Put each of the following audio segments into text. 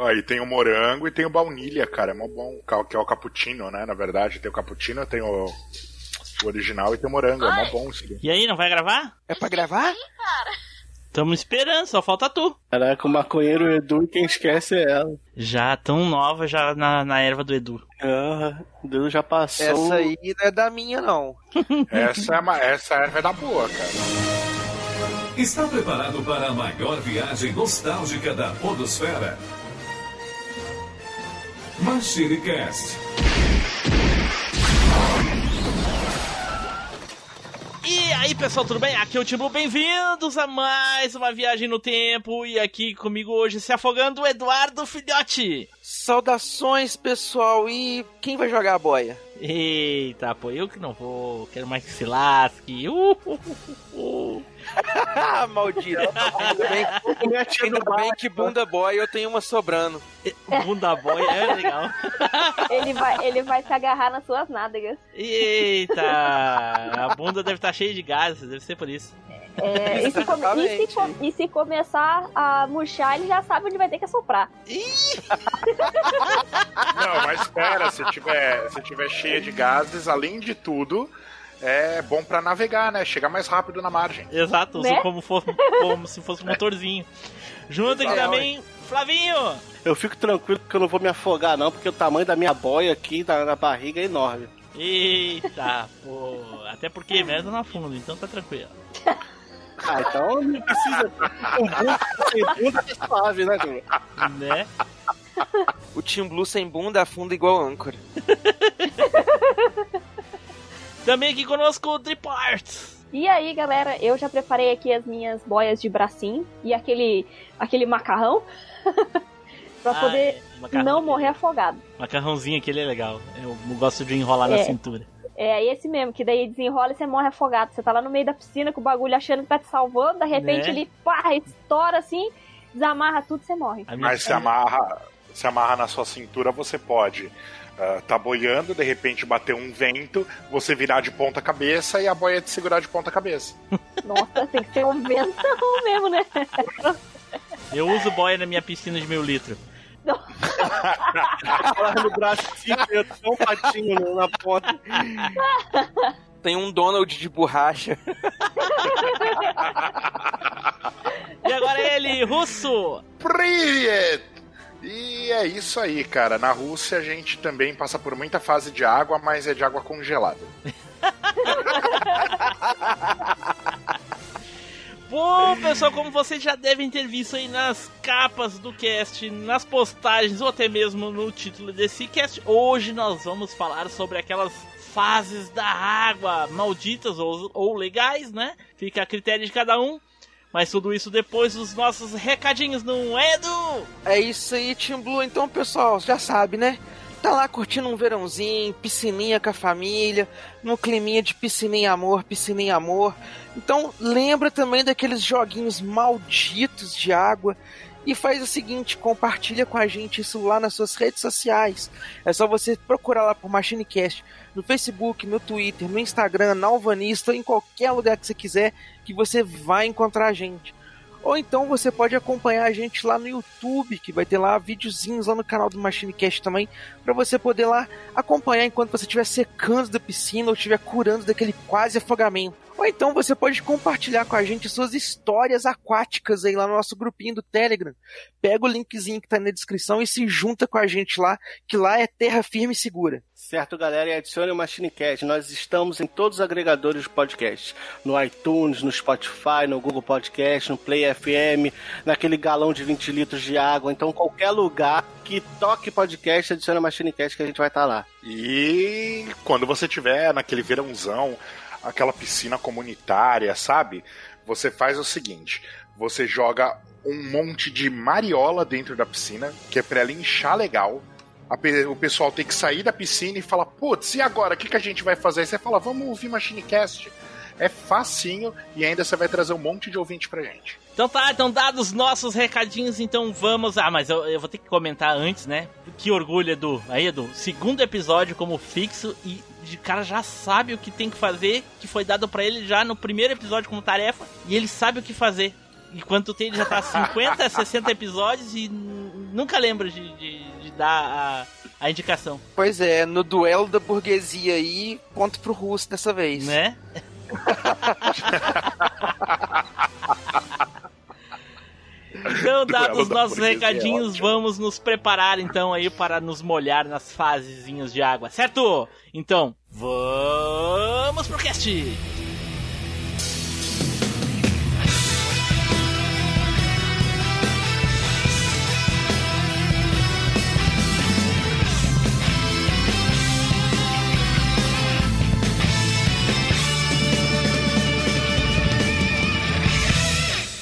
Aí tem o morango e tem o baunilha, cara. É mó bom. Que é o cappuccino, né? Na verdade, tem o cappuccino, tem o, o original e tem o morango. É mó bom isso aqui. E aí, não vai gravar? É pra gravar? Tamo esperando, só falta tu. Caraca, o maconheiro Edu, quem esquece é ela. Já tão nova, já na, na erva do Edu. Ah, o Edu já passou. Essa aí não é da minha, não. Essa, é uma, essa erva é da boa, cara. Está preparado para a maior viagem nostálgica da Podosfera? MachineCast. E aí, pessoal, tudo bem? Aqui é o Timbu, bem-vindos a mais uma viagem no tempo. E aqui comigo hoje, se afogando, o Eduardo Filhote. Saudações, pessoal. E quem vai jogar a boia? Eita, pô, eu que não vou, quero mais que se lasque. Uh, uh, uh, uh. Maldito. Ainda bem, ainda bem que bunda boy eu tenho uma sobrando. Bunda boy é legal. Ele vai, ele vai se agarrar nas suas nádegas. Eita, a bunda deve estar cheia de gases, deve ser por isso. É, e, se come- e se e se começar a murchar, ele já sabe onde vai ter que assoprar. Não, mas espera, se tiver, se tiver cheia de gases, além de tudo, é bom pra navegar, né? Chegar mais rápido na margem. Exato, Né? como, for- como se fosse um motorzinho. Junto aqui também, Flavinho. Eu fico tranquilo porque eu não vou me afogar, não, porque o tamanho da minha boia aqui na, na barriga é enorme. Eita, pô. Até porque merda na fundo, então tá tranquilo. Ah, então não precisa. Com bunda, sem bunda é suave, né, Ju? Né? O Team Blue sem bunda afunda igual âncora. Também aqui conosco o Triparts. E aí, galera, eu já preparei aqui as minhas boias de bracinho e aquele, aquele macarrão pra Ah, poder é, não morrer afogado. Macarrãozinho aquele é legal. Eu gosto de enrolar na É. cintura. É esse mesmo, que daí desenrola e você morre afogado. Você tá lá no meio da piscina com o bagulho achando que tá te salvando, de repente Né? ele pá, estoura assim, desamarra tudo, você morre. Mas se amarra, se amarra na sua cintura, você pode ah, tá boiando, de repente bater um vento, você virar de ponta cabeça e a boia te segurar de ponta cabeça. Nossa, tem que ser um ventão mesmo, né? Eu uso boia na minha piscina de meio litro. Lá no braço assim, eu tô um patinho na ponta. Tem um Donald de borracha. E agora ele, russo. Privet! E é isso aí, cara. Na Rússia a gente também passa por muita fase de água, mas é de água congelada. Bom, pessoal, como vocês já devem ter visto aí nas capas do cast, nas postagens ou até mesmo no título desse cast, hoje nós vamos falar sobre aquelas fases da água, malditas ou, ou legais, né? Fica a critério de cada um. Mas tudo isso depois dos nossos recadinhos, não é, Edu? É isso aí, Team Blue. Então, pessoal, já sabe, né? Tá lá curtindo um verãozinho, piscininha com a família, no climinha de piscininha amor, piscininha amor. Então, lembra também daqueles joguinhos malditos de água e faz o seguinte, compartilha com a gente isso lá nas suas redes sociais. É só você procurar lá por MachineCast no Facebook, no Twitter, no Instagram, na Alvanista, em qualquer lugar que você quiser, que você vai encontrar a gente. Ou então você pode acompanhar a gente lá no YouTube, que vai ter lá videozinhos lá no canal do MachineCast também, para você poder lá acompanhar enquanto você estiver secando da piscina ou estiver curando daquele quase afogamento. Ou então você pode compartilhar com a gente suas histórias aquáticas aí lá no nosso grupinho do Telegram. Pega o linkzinho que tá na descrição e se junta com a gente lá, que lá é terra firme e segura. Certo, galera, e adicione o MachineCast. Nós estamos em todos os agregadores de podcast. No iTunes, no Spotify, no Google Podcast, no Play FM, naquele galão de 20 litros de água. Então, qualquer lugar que toque podcast, adicione o MachineCast que a gente vai estar lá. E quando você tiver naquele verãozão, aquela piscina comunitária, sabe? Você faz o seguinte: você joga um monte de mariola dentro da piscina, que é pra ela inchar legal. O pessoal tem que sair da piscina e falar: putz, e agora? O que, que a gente vai fazer? Você fala: vamos ouvir MachineCast. É facinho e ainda você vai trazer um monte de ouvinte pra gente. Então tá, então dados os nossos recadinhos, então vamos. Ah, mas eu, eu vou ter que comentar antes, né? Que orgulho, Edu. Aí, Edu, segundo episódio como fixo e o cara já sabe o que tem que fazer, que foi dado pra ele já no primeiro episódio como tarefa, e ele sabe o que fazer. Enquanto tem, ele já tá 50, 60 episódios e nunca lembra de, de, de dar a, a indicação, Pois é, no duelo da burguesia aí, ponto pro russo dessa vez. né? Então, dados os nossos é recadinhos, ótimo. vamos nos preparar então aí para nos molhar nas fasezinhas de água, certo? Então, vamos pro cast!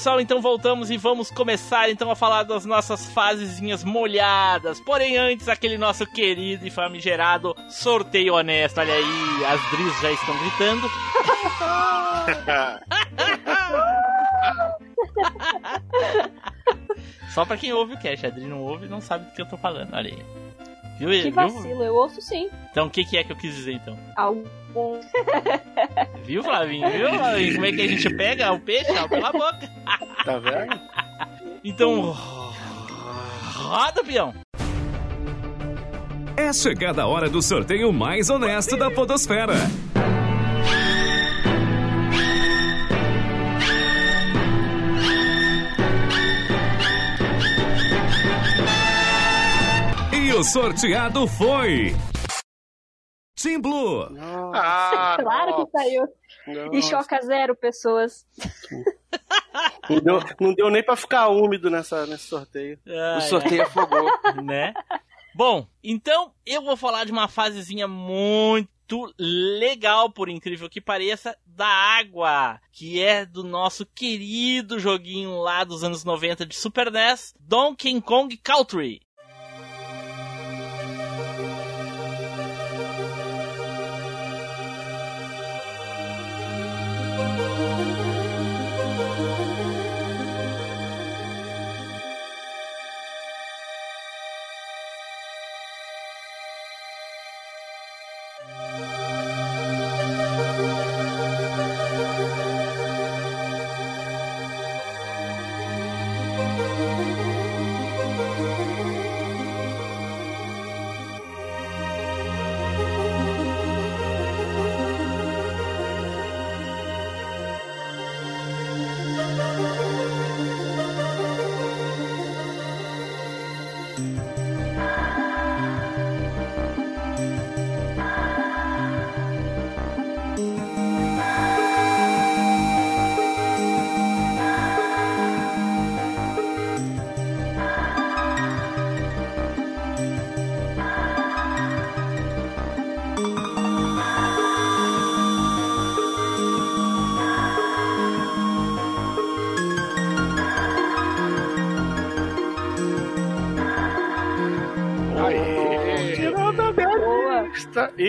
Pessoal, então voltamos e vamos começar então a falar das nossas fasezinhas molhadas. Porém, antes, aquele nosso querido e famigerado sorteio honesto. Olha aí, as Dris já estão gritando. Só pra quem ouve o cast, a Dri não ouve não sabe do que eu tô falando. Olha aí. Viu? Que vacilo, eu ouço sim. Então, o que, que é que eu quis dizer então? Algum. Viu, Flavinho? Viu, Flavinho? Como é que a gente pega o peixe? Ó, pela boca. Tá vendo? Então, roda, peão. É chegada a hora do sorteio mais honesto da Podosfera. O sorteado foi. Team Blue. Ah, claro que saiu. Não, E choca zero pessoas. não, deu, não deu nem pra ficar úmido nessa, nesse sorteio. O sorteio afogou. né? Bom, então eu vou falar de uma fasezinha muito legal, por incrível que pareça, da água, que é do nosso querido joguinho lá dos anos 90 de Super NES, Donkey Kong Country.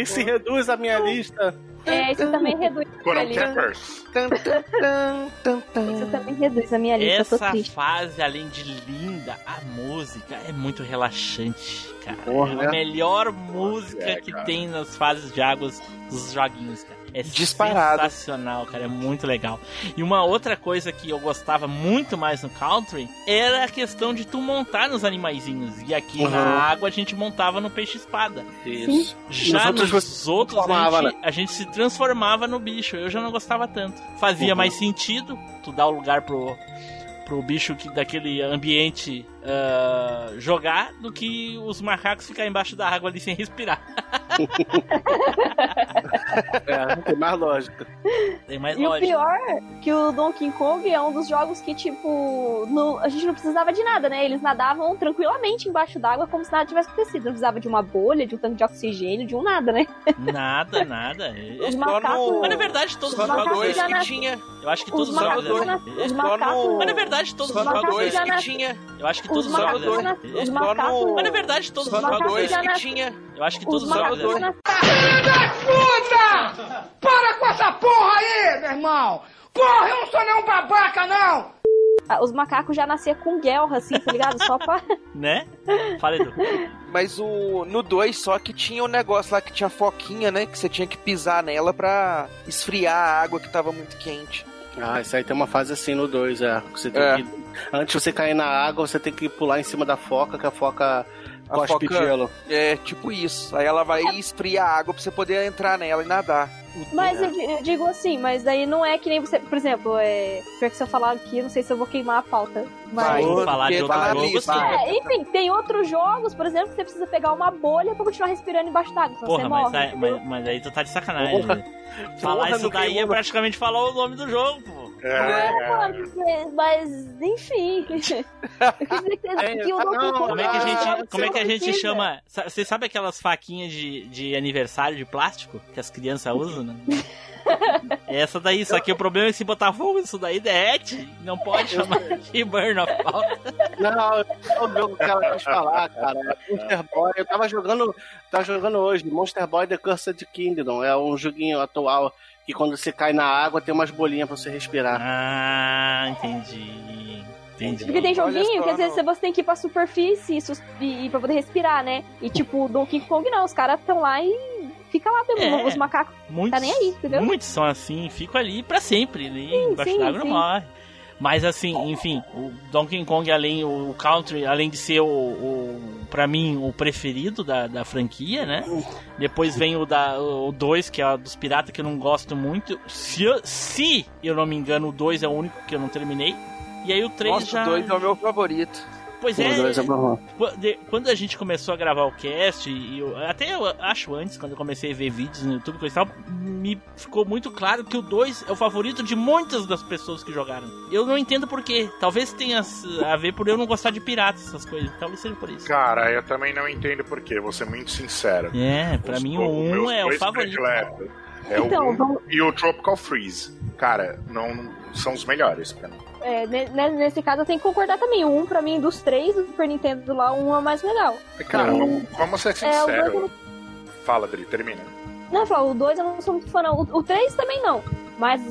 E se reduz a minha lista. É, isso também reduz a minha lista. Isso também reduz a minha lista, tô Essa triste. fase, além de linda, a música é muito relaxante, cara. Porra, é né? a melhor música É, que tem nas fases de águas dos joguinhos, cara. É Disparado. sensacional, cara. É muito legal. E uma outra coisa que eu gostava muito mais no Country era a questão de tu montar nos animaizinhos. E aqui Uhum. na água a gente montava no peixe-espada. Isso. Já Nos outros nos outros a gente, a gente se transformava no bicho. Eu já não gostava tanto. Fazia Uhum. mais sentido tu dar o lugar pro, pro bicho que, daquele ambiente ah, jogar do que os macacos ficar embaixo da água ali sem respirar. É, tem mais lógica. Tem mais E o lógica. pior que o Donkey Kong é um dos jogos que, tipo, não- a gente não precisava de nada, né? Eles nadavam tranquilamente embaixo d'água como se nada tivesse acontecido. Não precisava de uma bolha, de um tanque de oxigênio, de um nada, né? Nada, nada. Os macacos. no- Mas na verdade todos os no já que nasce- tinha. Eu acho que Os todos os é- nasce- os macacos. no- Mas na verdade todos os no já que tinha. Eu acho que Os todos os é- nasce- os macacos. no- Mas na verdade todos Os no já que tinha. Eu acho que Os todos os macacos jogos. já é- Para com essa porra aí, meu irmão! Porra, eu não sou nenhum babaca, não! Ah, Os macacos já nasciam com guerra, assim, tá ligado? Só pra. Né? Fala, Edu. Mas o no 2 só que tinha o negócio lá que tinha foquinha, né? Que você tinha que pisar nela pra esfriar a água que tava muito quente. Ah, isso aí tem uma fase assim no 2, é. Você tem É. que, antes de você cair na água, você tem que pular em cima da foca, que a foca cospe foca- gelo. É, tipo isso. Aí ela vai esfriar a água pra você poder entrar nela e nadar. Mas eu, di- eu digo assim, mas daí não é que nem você. Por exemplo, é. Pior que se eu falar aqui, eu não sei se eu vou queimar a pauta. Mas. Vai, falar de porque outro na jogo, lista. sim. É, enfim, tem outros jogos, por exemplo, que você precisa pegar uma bolha pra continuar respirando embaixo d'água, Porra, você mas, morre. aí- mas, mas aí tu tá de sacanagem. Porra. né? Falar Porra, isso daí é praticamente falar o nome do jogo, pô. É, mano, mas- mas, enfim. Eu quis dizer que, É, que o não, Kong Como é que a é gente, como é que a gente chama? Você sabe aquelas faquinhas de, de aniversário de plástico que as crianças usam, né? É essa daí, só que o problema é que se botar fogo, isso daí derrete. Não pode chamar de burn of. Não, é o jogo que ela quis falar, cara. É Monster Boy. Eu tava jogando, tava jogando hoje, Monster Boy The Cursed Kingdom. É um joguinho atual que quando você cai na água tem umas bolinhas pra você respirar. Ah, entendi. Entendi. Porque tem joguinho que às vezes não. você tem que ir pra superfície e, sus- e, e pra poder respirar, né? E tipo, o Donkey Kong não, os caras tão lá e fica lá mesmo, É. os macacos Muitos, tá nem aí, entendeu? muitos são assim, ficam ali pra sempre, ali embaixo sim, d'água não sim. morre. Mas assim, enfim, o Donkey Kong, além o Country, além de ser o, o para mim o preferido da, da franquia, né? Depois vem o da o 2, que é o dos piratas que eu não gosto muito. Se eu, se eu não me engano, o 2 é o único que eu não terminei. E aí o 3 Nossa, já o 2 é o meu favorito. Pois é, Quando a gente começou a gravar o cast, e eu, até eu acho antes, quando eu comecei a ver vídeos no YouTube e coisa e tal, me ficou muito claro que o 2 é o favorito de muitas das pessoas que jogaram. Eu não entendo por quê. Talvez tenha a ver por eu não gostar de piratas, essas coisas. Talvez seja por isso. Cara, eu também não entendo porquê, vou ser muito sincero. É, pra Os- mim o 1 meus é o favorito. É Então, o 1 vamos- e o Tropical Freeze. Cara, não são os melhores pra mim. É, ne- ne- nesse caso eu tenho que concordar também. O um, pra mim, dos três do Super Nintendo lá, um é o mais legal. Cara, É. vamos, vamos ser É, sinceros. dois Fala, Dri, termina. Não, falo, o 2 eu não sou muito fã, não. O- O 3 também não. Mas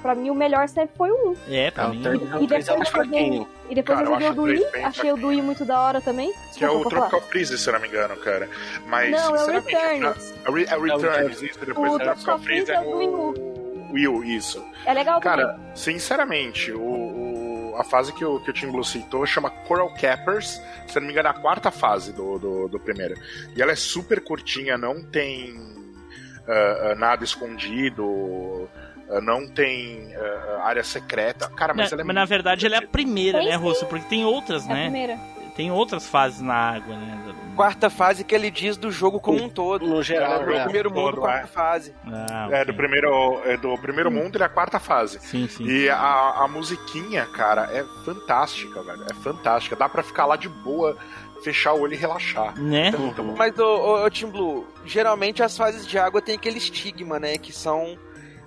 pra mim o melhor sempre foi o 1. É, pra Ah, mim. E é depois eu joguei, e depois Cara, eu eu joguei o acho do o Wii. Achei o do Wii muito da hora também. Que é o Desculpa, Tropical Freeze, se eu não me engano, cara. Mas, Não, é o sinceramente, Returns. É o, Re- é o Returns, isso. Depois O o Tropical Freeze é é o Wii U, isso. É legal também. Cara, sinceramente, o, o- a fase que o, que o Tim Blue citou chama Coral Cappers. Se não me engano, é a quarta fase do, do, do primeiro. E ela é super curtinha, não tem ah, nada escondido, ah, não tem ah, área secreta. Cara, mas Na- ela é mas na verdade ela é a primeira, Tem né. Russo? Porque tem outras, É a né? primeira. Tem outras fases na água, né? Quarta fase que ele diz do jogo como um todo. No geral, É, é. o primeiro mundo, Todo, quarta é. fase. Ah, É, ok. do primeiro, é do primeiro mundo e a quarta fase. Sim, sim. E a, a musiquinha, cara, é fantástica, velho. É fantástica. Dá pra ficar lá de boa, fechar o olho e relaxar. Né? É bom. Mas, ô, ô, ô, Tim Blue, geralmente as fases de água tem aquele estigma, né? Que são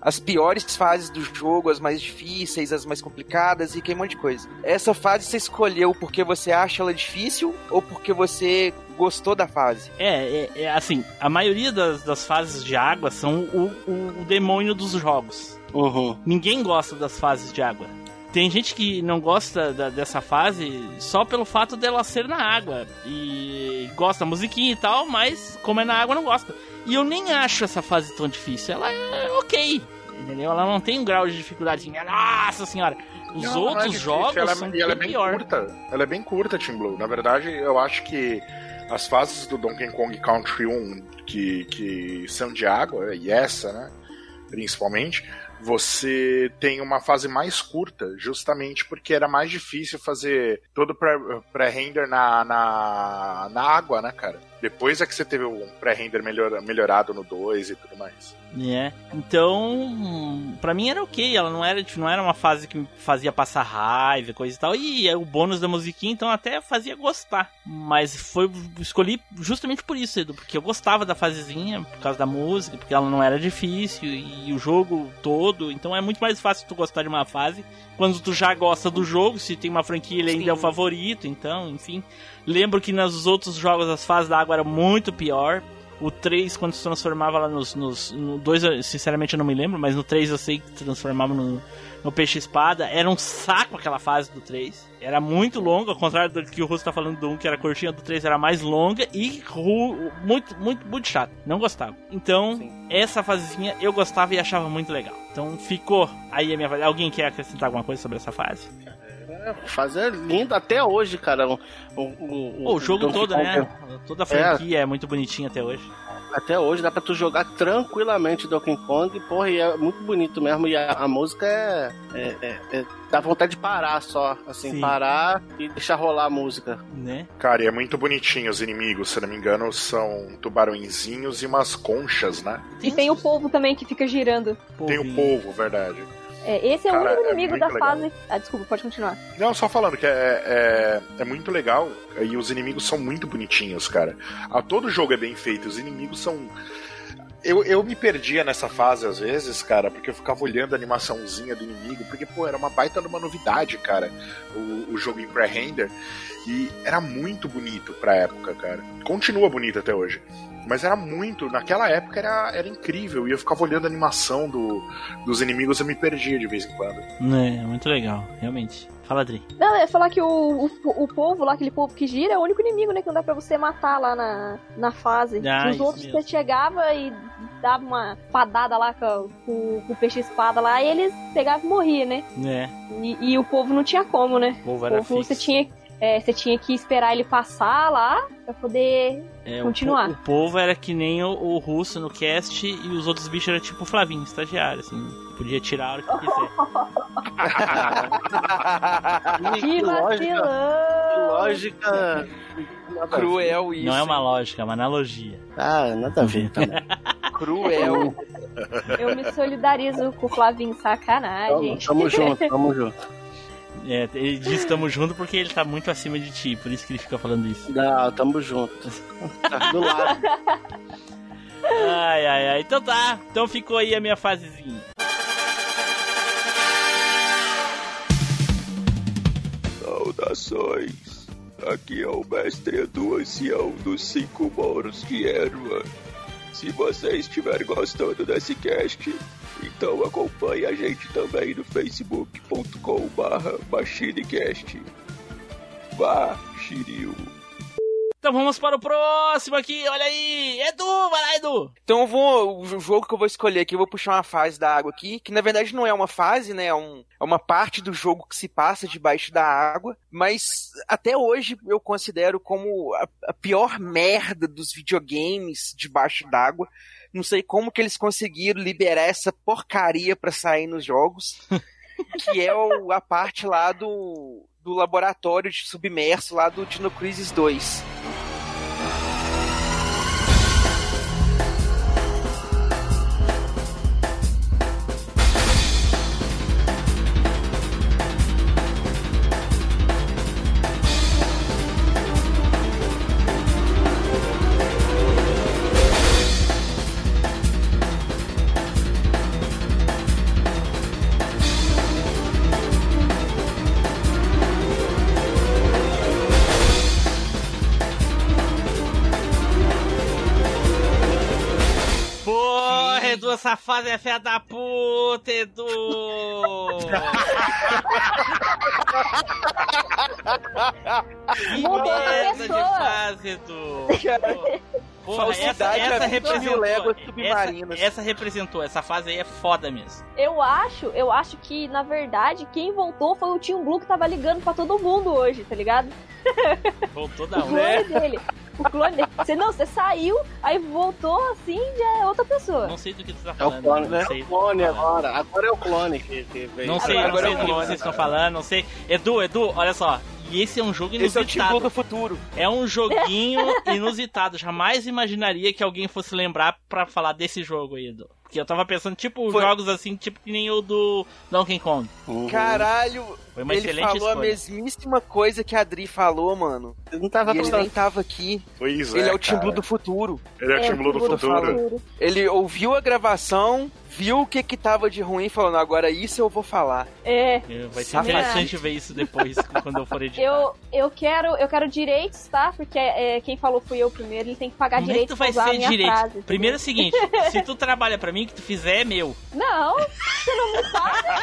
as piores fases do jogo, as mais difíceis, as mais complicadas e que um monte de coisa. Essa fase você escolheu porque você acha ela difícil ou porque você gostou da fase? É, é, é, assim, a maioria das, das fases de água são o, o, o demônio dos jogos. Uhum. Ninguém gosta das fases de água. Tem gente que não gosta da- dessa fase só pelo fato dela ser na água. E gosta da musiquinha e tal, mas como é na água, não gosta. E eu nem acho essa fase tão difícil. Ela é ok. Entendeu? Ela não tem um grau de dificuldade. assim, Nossa senhora! Os Não, não é outros difícil, jogos ela, é- são ela é bem bem pior. curta. Ela é bem curta, Team Blue. Na verdade, eu acho que as fases do Donkey Kong Country 1 que, que são de água, e essa, né? Principalmente, você tem uma fase mais curta, justamente porque era mais difícil fazer todo pré-render na, na, na água, né, cara? Depois é que você teve um pré-render melhor, melhorado no 2 e tudo mais. É. Então, pra mim era ok. Ela não era, tipo, não era uma fase que me fazia passar raiva, e coisa e tal. E é o bônus da musiquinha, então até fazia gostar. Mas foi escolhi justamente por isso, Edu, porque eu gostava da fasezinha por causa da música, porque ela não era difícil e o jogo todo. Então é muito mais fácil tu gostar de uma fase quando tu já gosta do jogo. Se tem uma franquia, ele ainda é o Sim. favorito. Então, enfim. Lembro que nos outros jogos as fases da água eram muito pior. O 3, quando se transformava lá nos. nos no 2, eu, sinceramente eu não me lembro, mas no 3 eu sei que transformava no, no peixe espada. Era um saco aquela fase do 3. Era muito longa, ao contrário do que o Russo tá falando do 1, que era curtinha, do 3 era mais longa e ru, muito, muito, muito chato. Não gostava. Então, essa fasezinha eu gostava e achava muito legal. Então ficou aí a minha fase. Alguém quer acrescentar alguma coisa sobre essa fase? Fase é linda até hoje, cara. O, o, o, o jogo todo, Kong né? Toda a franquia é muito bonitinha até hoje. Até hoje dá pra tu jogar tranquilamente Donkey Kong, porra, e é muito bonito mesmo. E a, a música é, é, é- é- dá vontade de parar só, assim, Sim. parar e deixar rolar a música. Né? Cara, e é muito bonitinho os inimigos, se não me engano, são tubarõezinhos e umas conchas, né? E tem o povo também que fica girando. Tem o polvo, verdade. É, esse é Cara, o único é inimigo muito da legal. fase. Ah, desculpa, pode continuar. Não, só falando que é, é, é muito legal e os inimigos são muito bonitinhos, cara. A, todo jogo é bem feito, os inimigos são. Eu, eu me perdia nessa fase às vezes, cara, porque eu ficava olhando a animaçãozinha do inimigo, porque, pô, era uma baita de uma novidade, cara, o, o jogo em pré-render. E era muito bonito pra época, cara. Continua bonito até hoje. Mas era muito, naquela época era, era incrível. E eu ficava olhando a animação do, dos inimigos, eu me perdia de vez em quando. É, muito legal, realmente. Fala, Adri. Não, ia falar que o, o, o povo lá, aquele povo que gira, é o único inimigo, né? Que não dá pra você matar lá na, na fase. Ah, Os outros mesmo. você chegava e dava uma padada lá com, com, com o peixe espada lá e eles pegavam e morriam, né? É, E, e o povo não tinha como, né? o povo O era povo você fixo. tinha, é, você tinha que esperar ele passar lá pra poder. É, o continuar. po- O, povo era que nem o, o russo no cast e os outros bichos eram tipo o Flavinho, estagiário, assim. Podia tirar a hora que quiser. Que lógica, que vacilão! lógica Cruel isso. Não é uma lógica, é uma analogia. Ah, nada a ver também. Cruel. Eu me solidarizo com o Flavinho, sacanagem. Tamo, tamo junto, tamo junto. É, ele diz tamo junto porque ele tá muito acima de ti, por isso que ele fica falando isso. Não, tamo junto. Tá do lado. Ai, ai, ai. Então tá. Então ficou aí a minha fasezinha. Saudações! Aqui é o mestre Edu Ancião dos Cinco Moros de Erva. Se você estiver gostando desse cast, então acompanhe a gente também no facebook.com barra machinecast. Vá, Shiryu! Então vamos para o próximo aqui, olha aí. Edu, vai lá, Edu. Então eu vou. O jogo que eu vou escolher aqui, eu vou puxar uma fase da água aqui, que na verdade não é uma fase, né? É, um- é uma parte do jogo que se passa debaixo da água. Mas até hoje eu considero como a, a pior merda dos videogames debaixo d'água. Não sei como que eles conseguiram liberar essa porcaria pra sair nos jogos. que é o- a parte lá do, do laboratório de submerso lá do Dino Crisis 2. Edu, essa fase é fé da puta, Edu. que Montou outra merda de pessoa. fase, Edu. Porra, essa, Falsidade essa a 20 mil representou. léguas Essa, submarinas. essa representou. Essa fase aí é foda mesmo. Eu acho, eu acho que, na verdade, quem voltou foi o Team Blue que tava ligando pra todo mundo hoje, tá ligado? Voltou da O plano dele. O clone dele. Você não, você saiu, aí voltou assim, já é outra pessoa. Não sei do que você tá É o falando. clone, né? É o clone falando. agora. Agora é o clone que, que veio. Não sei, não Agora sei é o do que vocês estão falando, não sei. Edu, Edu, olha só. E esse é um jogo Esse é o Team inusitado. Blue do futuro. É um joguinho inusitado. Jamais imaginaria que alguém fosse lembrar pra falar desse jogo aí, Edu. Porque eu tava pensando, tipo, Foi. jogos assim, tipo que nem o do Donkey Kong. Uhum. Caralho, Foi uma ele excelente falou a escolha. mesmíssima coisa que a Adri falou, mano. Eu não tava E ele nem tava aqui. Pois ele é, é, o Team cara. Blue do futuro. Ele é o Team Blue do Blue futuro. Ele ouviu a gravação, viu o que que tava de ruim, falando, agora isso eu vou falar. É. Vai ser interessante ver isso depois, quando eu for editar. Eu, eu quero eu quero direitos, tá? Porque é, quem falou fui eu primeiro, ele tem que pagar Como é que direitos tu vai pra usar a ser minha direito? frase. Primeiro é o seguinte, se tu trabalha pra mim, o que tu fizer é meu. Não, você não me paga.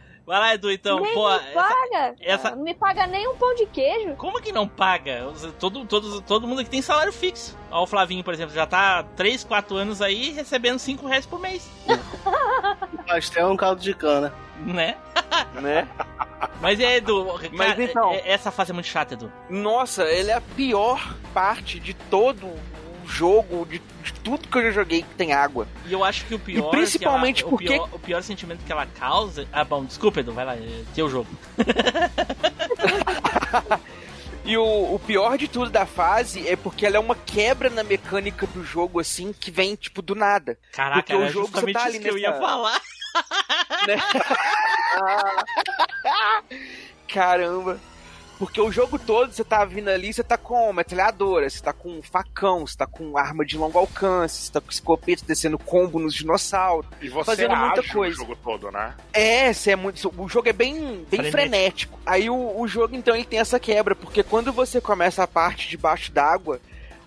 Vai lá, Edu, então. nem Pô, me essa- paga. essa- Não me paga nem um pão de queijo. como que não paga? Todo, todo, todo mundo aqui tem salário fixo. Ó, o Flavinho, por exemplo, já tá 3, 4 anos aí recebendo 5 reais por mês. Pastel é um caldo de cana. Né? Né? Mas é, Edu, Mas cara, então- é- essa fase é muito chata, Edu. Nossa, ele é a pior parte de todo jogo, de, de tudo que eu já joguei que tem água. E eu acho que o pior. E principalmente ela, porque- o, pior, o pior sentimento que ela causa. Ah, bom, desculpa, Edu, vai lá, é teu jogo. E o, o pior de tudo da fase é porque ela é uma quebra na mecânica do jogo, assim, que vem, tipo, do nada. Caraca, Porque o jogo justamente tá isso ali que eu ia falar. né? Caramba. Porque o jogo todo você tá vindo ali, você tá com metralhadora, você tá com um facão, você tá com arma de longo alcance, você tá com escopeta descendo combo nos dinossauros. E você Fazendo muita coisa. o jogo todo, né? É, você é muito. O jogo é bem, bem Frenético. frenético. Aí o, o jogo, então, ele tem essa quebra, porque quando você começa a parte debaixo d'água,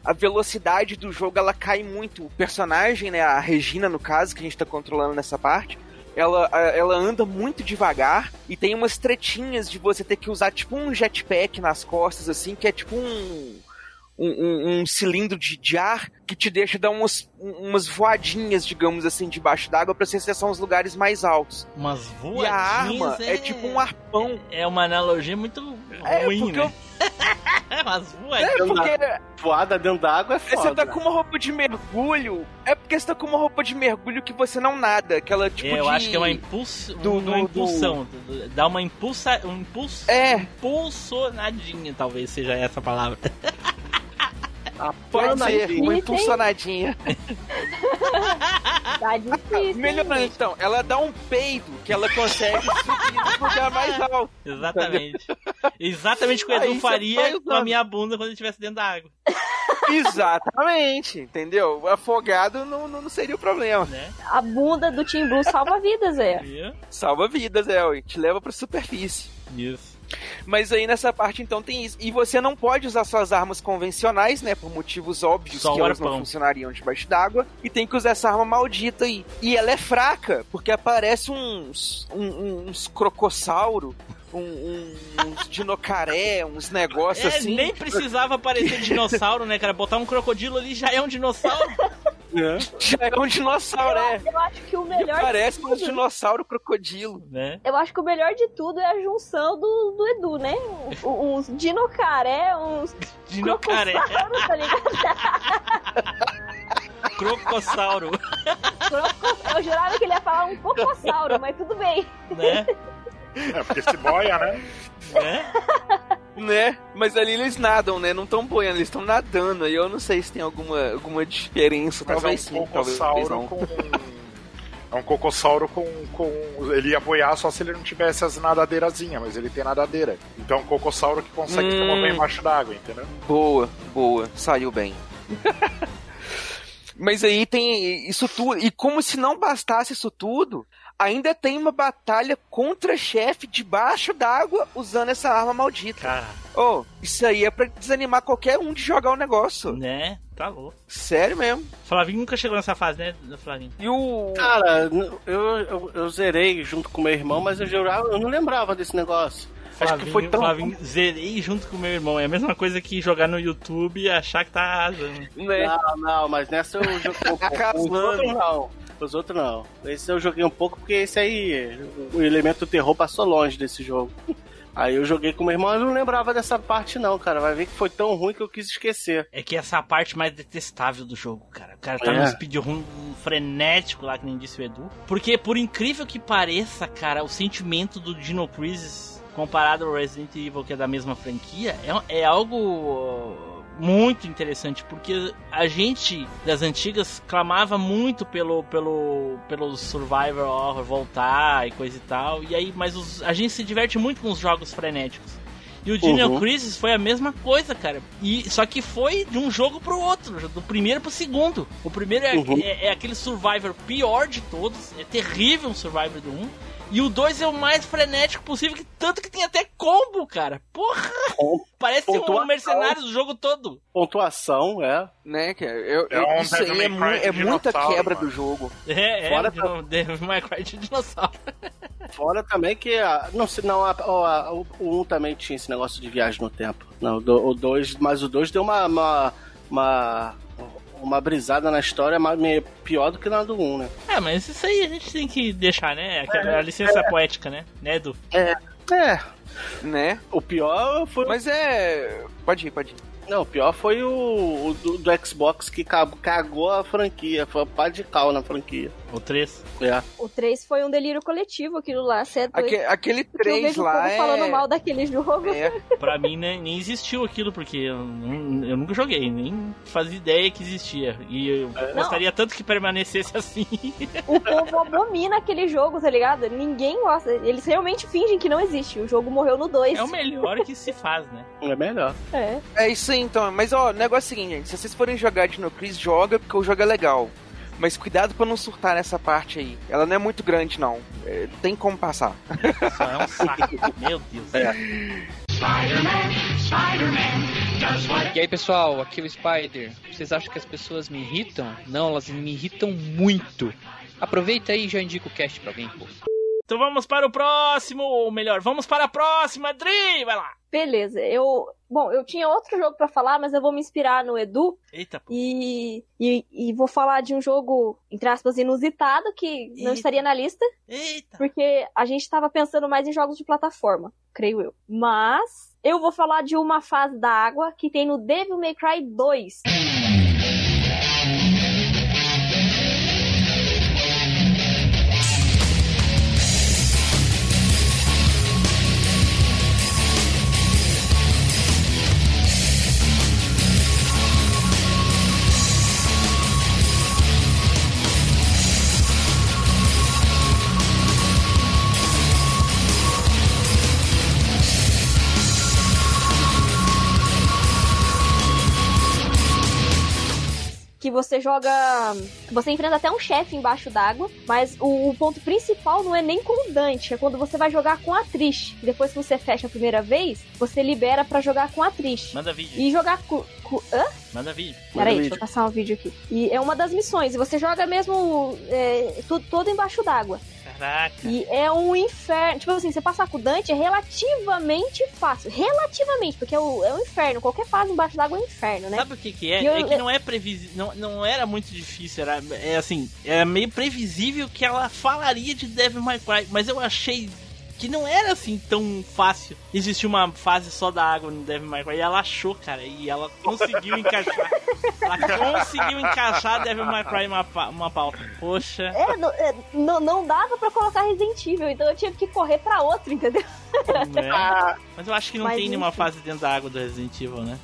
a velocidade do jogo ela cai muito. O personagem, né, a Regina, no caso, que a gente tá controlando nessa parte, ela, ela anda muito devagar e tem umas tretinhas de você ter que usar tipo um jetpack nas costas, assim, que é tipo um. Um, um- um cilindro de, de ar que te deixa dar umas, umas voadinhas, digamos assim, debaixo d'água pra você acessar uns lugares mais altos. Umas E voadinhas. a arma é, é tipo um arpão. É uma analogia muito É, ruim, porque né? Umas voadinhas. É porque Voada dentro d'água é você foda. tá com uma roupa de mergulho. É porque você tá com uma roupa de mergulho que você não nada. Aquela tipo É, eu de... acho que é uma, impulso, do- uma do- impulsão. do- Dá uma impulsa, um impulso, É, impulsionadinha, talvez seja essa a palavra. A pode pana ser. aí. Uma impulsionadinha. Tá difícil. Melhorando então. Ela dá um peido que ela consegue subir no lugar mais alto. Exatamente. Exatamente o que o Edu faria com a minha bunda quando ele estivesse dentro da água. Exatamente. Entendeu? Afogado não, não não seria o problema. Né? A bunda do Team Blue salva vidas, é. Salva vidas, é. Te leva pra superfície. Isso. Mas aí nessa parte então tem isso. E você não pode usar suas armas convencionais, né? Por motivos óbvios Só que elas não funcionariam debaixo d'água. E tem que usar essa arma maldita aí. E ela é fraca, porque aparece uns. um- uns crocossauro. Um, um- uns dinocaré, uns negócios É, assim. nem precisava parecer dinossauro, né, cara? Botar um crocodilo ali já é um dinossauro. Já é um dinossauro, é. Eu acho que o melhor parece de um dinossauro crocodilo. né? eu acho que o melhor de tudo é a junção do, do Edu, né? Um- Uns dinocaré, uns Dinocaré. crocossauro, tá ligado? Crocossauro, Crocos- Eu jurava que ele ia falar um cocossauro, mas tudo bem. né? É, porque se boia, né? né? Né? Mas ali eles nadam, né? Não estão boiando, eles estão nadando. Aí eu não sei se tem alguma, alguma diferença. Mas talvez é um sim, talvez cocossauro não. com. É um cocossauro com, com. Ele ia boiar só se ele não tivesse as nadadeirazinhas, mas ele tem nadadeira. Então é um cocossauro que consegue se Hum. mover embaixo d'água, entendeu? Boa, boa. Saiu bem. Mas aí tem isso tudo. E como se não bastasse isso tudo, ainda tem uma batalha contra chefe debaixo d'água usando essa arma maldita. Cara, Oh, isso aí é pra desanimar qualquer um de jogar o negócio. né? Tá louco. Sério mesmo. Flavinho nunca chegou nessa fase, né, Flavinho? E o. Cara, eu, eu, eu zerei junto com meu irmão, mas eu jurava, eu não lembrava desse negócio. Acho que foi tão- Flavinho, zerei junto com meu irmão. É a mesma coisa que jogar no YouTube e achar que tá arrasando. Não, não, mas nessa eu. Acabando. Outros não. Os outros não. Esse eu joguei um pouco porque esse aí, o elemento terror passou longe desse jogo. Aí eu joguei com meu irmão e não lembrava dessa parte, não, cara. Vai ver que foi tão ruim que eu quis esquecer. É que essa é a parte mais detestável do jogo, cara. O cara tá É. num speedrun frenético lá, que nem disse o Edu. Porque, por incrível que pareça, cara, o sentimento do Dino Crisis comparado ao Resident Evil, que é da mesma franquia, é, é algo muito interessante, porque a gente das antigas clamava muito pelo pelo pelo Survivor Horror voltar e coisa e tal, e aí mas os- a gente se diverte muito com os jogos frenéticos. E o Dino Uhum. Crisis foi a mesma coisa, cara. E só que foi de um jogo pro outro, do primeiro pro segundo. O primeiro é, Uhum. é- é aquele Survivor pior de todos, é terrível o Survivor do 1. E o 2 é o mais frenético possível, que tanto que tem até combo, cara. Porra! Com Parece um pontuação. mercenário do jogo todo. pontuação, é. Né, cara? Eu, É eu- um isso aí é, mu- é muita quebra mano. do jogo. É, é, Fora Fora Devil May Cry de dinossauro. Fora também que. a- não, se não, a- a- o, o 1 também tinha esse negócio de viagem no tempo. Não, o 2, mas o 2 deu uma. uma, uma uma brisada na história mas meio pior do que na do 1, né? É, mas isso aí a gente tem que deixar, né? Aquela a licença poética, né? Né, Edu? É, Né? o pior foi. Mas é. Pode ir, pode ir. Não, o pior foi o, o do, do Xbox que ca- cagou a franquia. Foi pá de cal na franquia. O 3. É. O 3 foi um delírio coletivo, aquilo lá. Cê é. Aque- aquele Porque eu 3 vejo o lá povo é. falando mal daquele jogo. é. Pra mim nem, nem existiu aquilo, porque eu, eu nunca joguei, nem fazia ideia que existia. E eu gostaria tanto que permanecesse assim. O povo abomina aquele jogo, tá ligado? Ninguém gosta. Eles realmente fingem que não existe. O jogo morreu no 2. É o melhor que se faz, né? É melhor. É. É isso aí então. Mas ó, o negócio é o seguinte, gente. Se vocês forem jogar Dino Crisis, joga, porque o jogo é legal. Mas cuidado pra não surtar nessa parte aí. Ela não é muito grande, não. É, tem como passar. Só é um saco. Meu Deus. E aí pessoal, aqui é o Spider. Vocês acham que as pessoas me irritam? Não, elas me irritam muito. Aproveita aí e já indica o cast pra alguém, pô. Então vamos para o próximo, ou melhor, vamos para a próxima, Dri! Vai lá! Beleza, eu. Bom, eu tinha outro jogo pra falar, mas eu vou me inspirar no Edu Eita, pô. e, e, e vou falar de um jogo, entre aspas, inusitado, que não Eita. estaria na lista, Eita! porque a gente tava pensando mais em jogos de plataforma, creio eu. Mas eu vou falar de uma fase da água que tem no Devil May Cry 2. Que você joga. Você enfrenta até um chefe embaixo d'água, mas o, o ponto principal não é nem com o Dante, é quando você vai jogar com a Trish. Depois que você fecha a primeira vez, você libera pra jogar com a Trish. Manda vídeo, E jogar com. com hã? manda vídeo. Peraí, deixa eu passar um vídeo aqui. E é uma das missões, e você joga mesmo é, tu- todo embaixo d'água. Caraca. E é um inferno. Tipo assim, você passar com o Dante é relativamente fácil. Relativamente, porque é o, é um inferno. Qualquer fase embaixo d'água é um inferno, né? Sabe o que que é? Eu- É que não é previsível, não, não era muito difícil, era, é assim, é meio previsível que ela falaria de Devil May Cry, mas eu achei que não era assim tão fácil. Existia uma fase só da água no Devil May Cry e ela achou, cara, e ela conseguiu encaixar. Ela conseguiu encaixar Devil May Cry em uma, uma pauta. Poxa. É, não, é, não, não dava pra colocar Resident Evil, então eu tive que correr pra outro, entendeu? né? Mas eu acho que não Mas tem nenhuma enfim. fase dentro da água do Resident Evil, né?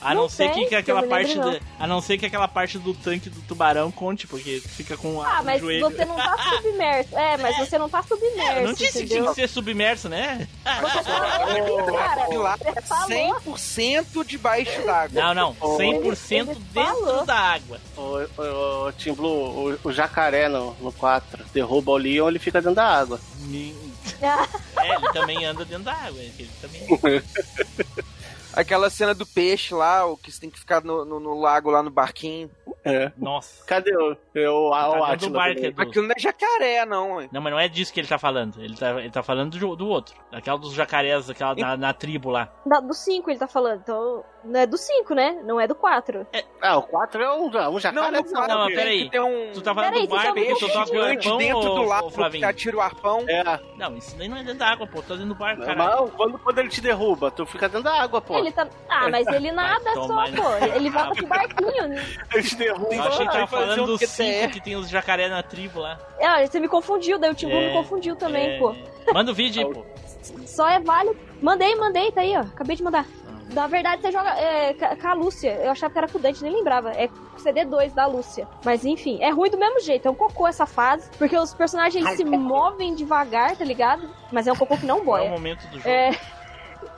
A não, Não ser que, que aquela que parte lembro, do, a não ser que aquela parte do tanque do tubarão conte, porque fica com a, Ah, o mas joelho. você não tá submerso. É, mas você não tá submerso, não disse que entendeu? tinha que ser submerso, né? Você tá louco, cara. lá Você falou. 100% debaixo d'água. Não, não. 100% Ele- ele dentro falou. da água. O, o, o Team Blue, o, o jacaré no, no 4, derruba o Leon, ele fica dentro da água. Me- É, ele também anda dentro da água. Ele também... Aquela cena do peixe lá, o que você tem que ficar no, no- no lago lá no barquinho. É. Nossa. Cadê o, o, Tá o do Atila? Aquilo não é jacaré, não. hein? Não, mas não é disso que ele tá falando. Ele tá, ele tá falando do, do outro. Daquela dos jacarés, aquela na, na tribo lá. Da- do 5 ele tá falando, então. Não é do 5, né? Não é do 4. Ah, o 4 é um, um jacaré. Não, não, Não, mas tem peraí. um Tu tá falando Peraí, do barco que tu o gigante arpão, dentro do ô, lago Flavinho? atira o arpão. É. Não, isso daí não é dentro da água, pô. Tá dentro do barco, caralho. Não, quando, quando ele te derruba, tu fica dentro da água, pô. Ele tá. Ah, mas ele nada só, pô. Ele volta pro barquinho. né? Ele te derruba. Eu achei que tava falando um dos cinco que tem os jacaré na tribo lá. Ah, você me confundiu, daí o Timbu É, me confundiu também, É, pô. Manda o vídeo aí, pô. Só é válido. Mandei, mandei, tá aí, ó. Acabei de mandar. Na verdade, você joga é, com a Lúcia. Eu achava que era com o Dante, nem lembrava. É CD2 da Lúcia. Mas enfim, é ruim do mesmo jeito. É um cocô essa fase. Porque os personagens eles se movem devagar, tá ligado? Mas é um cocô que não Qual é o boia. momento do jogo? É.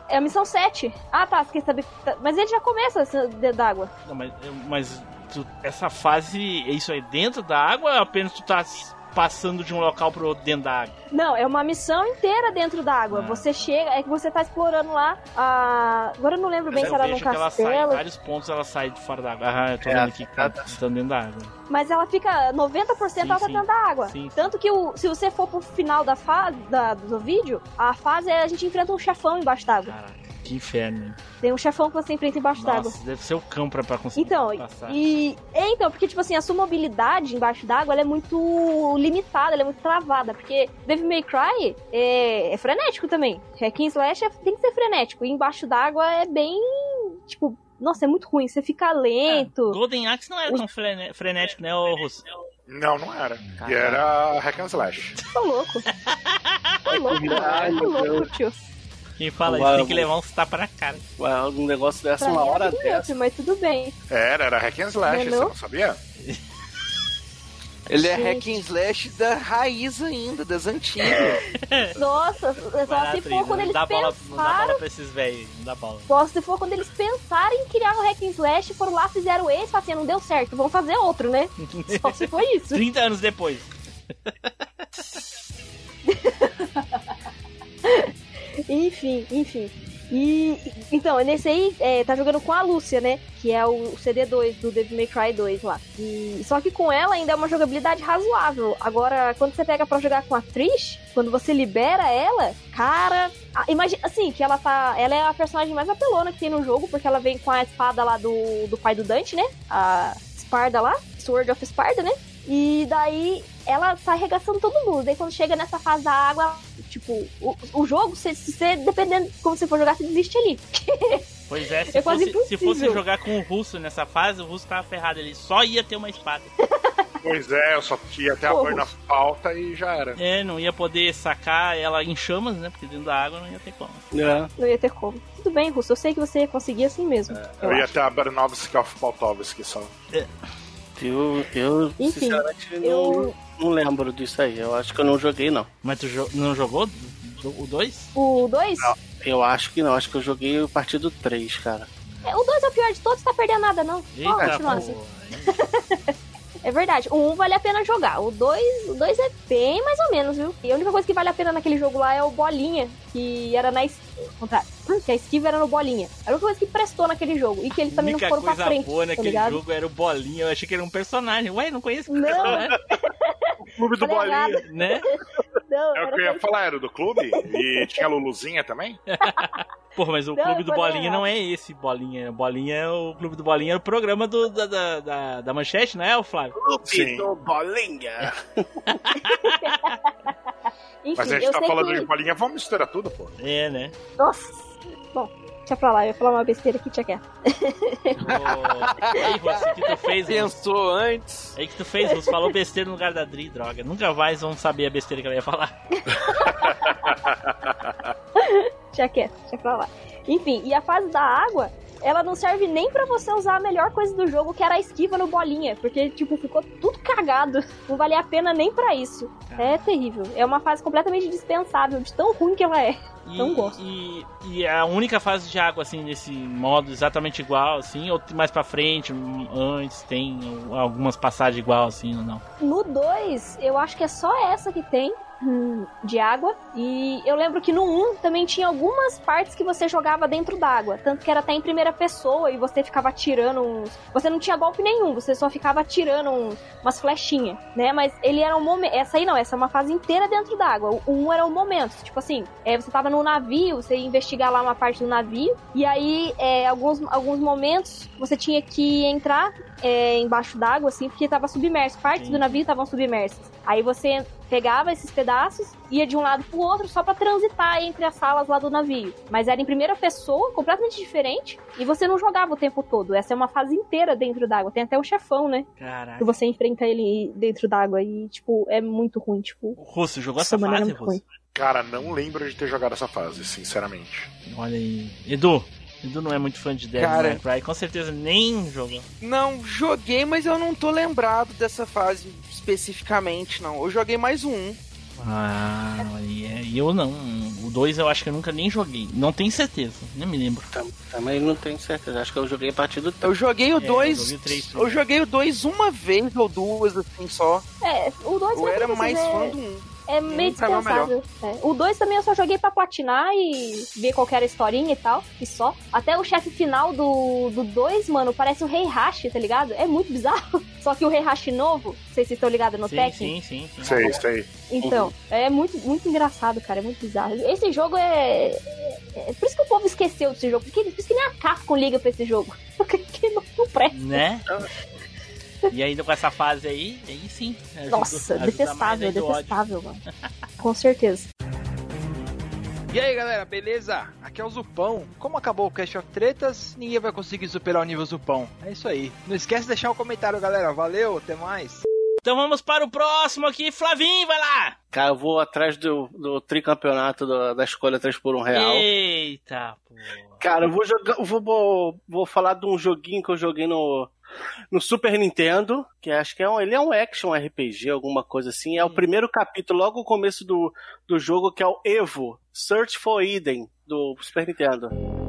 É a missão 7. Ah, tá. Você quer saber. Mas ele já começa dentro d'água. Não, mas, mas tu- essa fase, isso aí dentro da água ou apenas tu tá passando de um local pro outro dentro da água? Não, é uma missão inteira dentro d'água. Ah. Você chega, é que você tá explorando lá a. Agora eu não lembro bem se eu era num que ela sai, em castelo. vários pontos ela sai de fora da água. Ah, eu tô É, vendo aqui que tá, tá- tá dentro da água. Mas ela fica 90% Sim, ela tá sim. dentro da água. Sim, sim. Tanto que o, se você for pro final da fase da, do vídeo, a fase é a gente enfrenta um chefão embaixo d'água. Caraca, que inferno. Tem um chefão que você enfrenta embaixo d'água. Nossa, deve ser o cão pra, pra conseguir Então, passar. e é, então, porque tipo assim, a sua mobilidade embaixo d'água é muito limitada, ela é muito travada, porque Devil May Cry é, é frenético também. Hack and Slash é- tem que ser frenético, e embaixo d'água é bem, tipo, nossa, é muito ruim, você fica lento. Golden Axe não era tão frene- frenético, né, ô Russo? Não, não era. E era hack and slash. Tô louco. Tô louco, tô louco, tio. Quem fala isso tem que levar uns tapas na cara. Ué, Um negócio dessa, Pra uma é hora tudo dessa. outro, mas tudo bem. Era, era hack and slash, Não é você não? não sabia? Ele é hack and slash da raiz ainda, das antigas. Nossa, só se for quando não eles dá bola, não dá bola pensaram. pra esses velhos, não dá bola. Só se for quando eles pensarem em criar o Hack and Slash, foram lá, fizeram esse, falaram assim, não deu certo, vamos fazer outro, né? Só se foi isso. 30 anos depois. Enfim, enfim. E então, nesse aí, é, tá jogando com a Lúcia, né? Que é o CD2 do Devil May Cry 2 lá. E, só que com ela ainda é uma jogabilidade razoável. Agora, quando você pega pra jogar com a Trish, quando você libera ela, cara. Imagina assim, que ela tá. Ela é a personagem mais apelona que tem no jogo, porque ela vem com a espada lá do, do pai do Dante, né? A Sparda lá, Sword of Sparda, né? E daí ela tá arregaçando todo mundo. Daí quando chega nessa fase da água, tipo, o, o jogo, se você, dependendo de como você for jogar, você desiste ali. Pois é, se, É fosse, se fosse jogar com o russo nessa fase, o russo tava ferrado. Ele só ia ter uma espada. Pois é, eu só ia até a na falta e já era. É, não ia poder sacar ela em chamas, né? Porque dentro da água não ia ter como. É. Não ia ter como. Tudo bem, Russo, eu sei que você ia conseguir assim mesmo. eu Eu ia acho. até a Bernovsky of Poltovsky só. Eu, eu Enfim, sinceramente, eu- não lembro disso aí. Eu acho que eu não joguei, não. Mas tu jo- não jogou o 2? O 2? Eu acho que não. Acho que eu joguei o partido 3, cara. O 2 é o pior de todos, tá perdendo nada, não. Eita, continuar assim. pô. É verdade, o 1 vale a pena jogar. O 2, o 2 é bem mais ou menos, viu? E a única coisa que vale a pena naquele jogo lá é o Bolinha, que era na es- contrário, que a esquiva era no Bolinha. Era a única coisa que prestou naquele jogo. E que eles também não foram pra coisa frente, boa tá naquele ligado? jogo era o Bolinha. Eu achei que era um personagem. Ué, não conheço Não. personagem, Clube do Bolinha. né? Não, É o era que eu ia aquele- falar, era do clube? E tinha a Luluzinha também? Porra, mas o Não, Clube do Bolinha errado. não é esse Bolinha. Bolinha é o Clube do Bolinha, é o programa do, da, da, da, da manchete, não é, o Flávio? Sim. do Bolinha. Enfim, Mas a gente eu tá falando que... de bolinha, vamos misturar tudo, pô. É, né? Nossa! Bom, deixa pra lá, eu ia falar uma besteira aqui, tinha quieto. Aí, Russo, o que tu fez? Pensou antes. Aí que tu fez, Russo, falou besteira no lugar da Dri, droga. Nunca mais vão saber a besteira que ela ia falar. Tinha quieto, deixa pra lá. Enfim, e a fase da água, ela não serve nem pra você usar a melhor coisa do jogo, que era a esquiva no bolinha. Porque, tipo, ficou tudo cagado. Não valia a pena nem pra isso. É terrível. É uma fase completamente dispensável, de tão ruim que ela é. E, Não gosto. E, e a única fase de água, assim, nesse modo exatamente igual, assim, ou mais pra frente, antes, tem algumas passagens igual, assim, ou não? No 2, eu acho que é só essa que tem. De água. E eu lembro que no 1 também tinha algumas partes que você jogava dentro d'água. Tanto que era até em primeira pessoa e você ficava atirando uns. Você não tinha golpe nenhum, você só ficava atirando uns, umas flechinhas, né? Mas ele era um momento. Essa aí não, essa é uma fase inteira dentro d'água. O 1 era um momento. Tipo assim, é, você tava no navio, você ia investigar lá uma parte do navio. E aí, é, alguns, alguns momentos, você tinha que entrar é, embaixo d'água, assim, porque tava submerso. Partes do navio estavam submersas. Aí você pegava esses pedaços, ia de um lado pro outro só pra transitar entre as salas lá do navio. Mas era em primeira pessoa, completamente diferente, e você não jogava o tempo todo. Essa é uma fase inteira dentro d'água. Tem até o chefão, né? Que Caraca. você enfrenta ele dentro d'água e, tipo, é muito ruim, tipo. O Russo jogou Essa fase, é muito Russo? Cara, não lembro de ter jogado essa fase, sinceramente. Olha aí. Edu. Edu não é muito fã de Devil Cara- May Cry, com certeza nem jogou. Não, joguei, mas eu não tô lembrado dessa fase especificamente, não. Eu joguei mais um. Ah, e é- e eu não. O 2 eu acho que eu nunca nem joguei. Não tenho certeza, nem me lembro. Tam- Também não tenho certeza. Acho que eu joguei a partir do Eu joguei o É, eu 2. joguei o três eu joguei o 2 uma vez ou duas, assim, só. É, o 2 Eu era mais fã do 1. Um. É meio é dispensável. É. O 2 também eu só joguei pra platinar e ver qual que era a historinha e tal, e só. Até o chefe final do 2, mano, parece o Rei Hash, tá ligado? É muito bizarro. Só que o Rei Hash novo, não sei se vocês estão ligados no Sim, Tekken. sim, sim, sim. Sei, sei. Então, é muito, muito engraçado, cara. É muito bizarro. Esse jogo é. é- Por isso que o povo esqueceu desse jogo. Porque, por isso que nem a Capcom liga pra esse jogo. Porque não, não presta. Né? E ainda com essa fase aí, aí sim. ajuda- Nossa, ajuda detestável, o detestável, mano. Com certeza. E aí galera, beleza? Aqui é o Zupão. Como acabou o Cast of Tretas, ninguém vai conseguir superar o nível Zupão. É isso aí. Não esquece de deixar um comentário, galera. Valeu, até mais. Então vamos para o próximo aqui, Flavinho, vai lá! Cara, eu vou atrás do, do tricampeonato do- da escolha 3 por 1 real. Eita, pô. Cara, eu vou jogar. eu Vou, vou, vou falar de um joguinho que eu joguei no, no Super Nintendo, que acho que é um, ele é um action RPG, alguma coisa assim. É o primeiro capítulo, logo o começo do, do jogo, que é o Evo, Search for Eden, do Super Nintendo.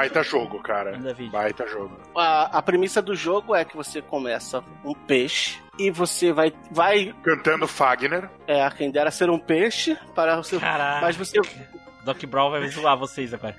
Baita jogo, cara. Manda vídeo. Baita jogo. A, a premissa do jogo é que você começa um peixe e você vai. vai Cantando Fagner. é, quem dera ser um peixe para o seu. Caraca. Mas você Doc Brown vai zoar vocês agora.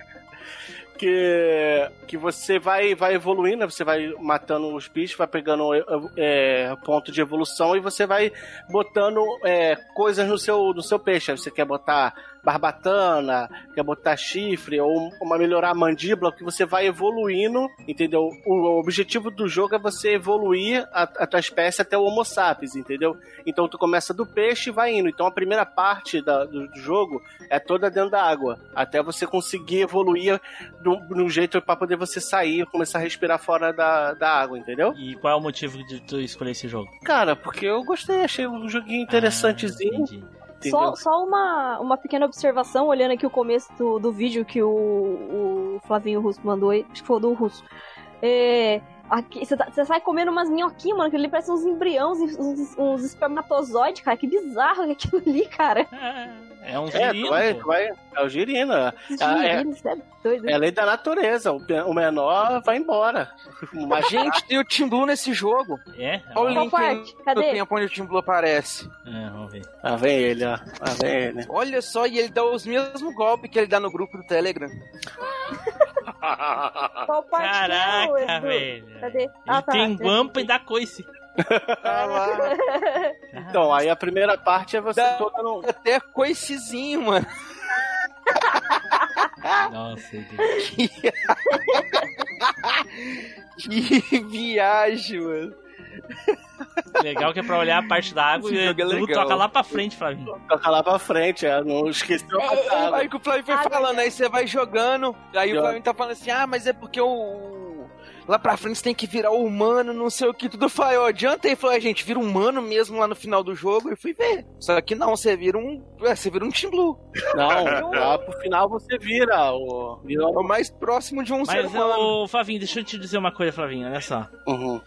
que, que você vai, vai evoluindo, né? você vai matando os bichos, vai pegando é, é, ponto de evolução e você vai botando é, coisas no seu, no seu peixe. Aí Você quer botar barbatana, quer botar chifre, ou uma melhorar a mandíbula, que você vai evoluindo, entendeu? O objetivo do jogo é você evoluir a, a tua espécie até o Homo sapiens, entendeu? Então tu começa do peixe e vai indo. Então a primeira parte da- do, do jogo é toda dentro da água, até você conseguir evoluir de um jeito para poder você sair e começar a respirar fora da, da água, entendeu? E qual é o motivo de tu escolher esse jogo? Cara, porque eu gostei, achei um joguinho interessantezinho. Ah? Só, só uma, uma pequena observação, olhando aqui o começo do, do vídeo que o, o Flavinho Russo mandou aí. Acho que foi do Russo. É. aqui, Você tá- você sai comendo umas minhoquinhas, mano, que ali parece uns embriões, uns, uns espermatozoides, cara. Que bizarro que aquilo ali, cara. É um É, girino, tu vai, pô. tu vai, é o girino. é. Esses Ah, é. girinos, é doido. É a lei da natureza. O menor vai embora. Mas, gente, tem o Team Blue nesse jogo. É? Olha o Qual link parte? aí do Cadê? tempo onde o Team Blue aparece. É, vamos ver. Lá vem ele, ó. Lá vem ele. Olha só, e ele dá os mesmos golpes que ele dá no grupo do Telegram. Qual que Caraca, Edu? velho. Cadê? Ah, tá. tem guampa e dá coice. Tá lá. Então, aí a primeira parte é você Dá- toda no. Até coicezinho, mano. Nossa, Deus. que viagem, mano. Legal que é pra olhar a parte da água Esse e é tu legal. toca lá pra frente, Flavinho. Toca lá pra frente, é, não esqueceu água. Aí que o Flávio foi Ah, falando, aí você vai jogando, aí o. Flávio tá falando assim, ah, mas é porque o... Lá pra frente você tem que virar o humano, não sei o que, tudo foi, ó, adianta aí, falou, a gente vira um humano mesmo lá no final do jogo, eu fui ver. Só que não, você vira um. é, Você vira um Team Blue. Não, lá pro final você vira o. Vira É o mais próximo de um ser Mas, humano. ô, Flavinho, deixa eu te dizer uma coisa, Flavinho, olha só. Uhum.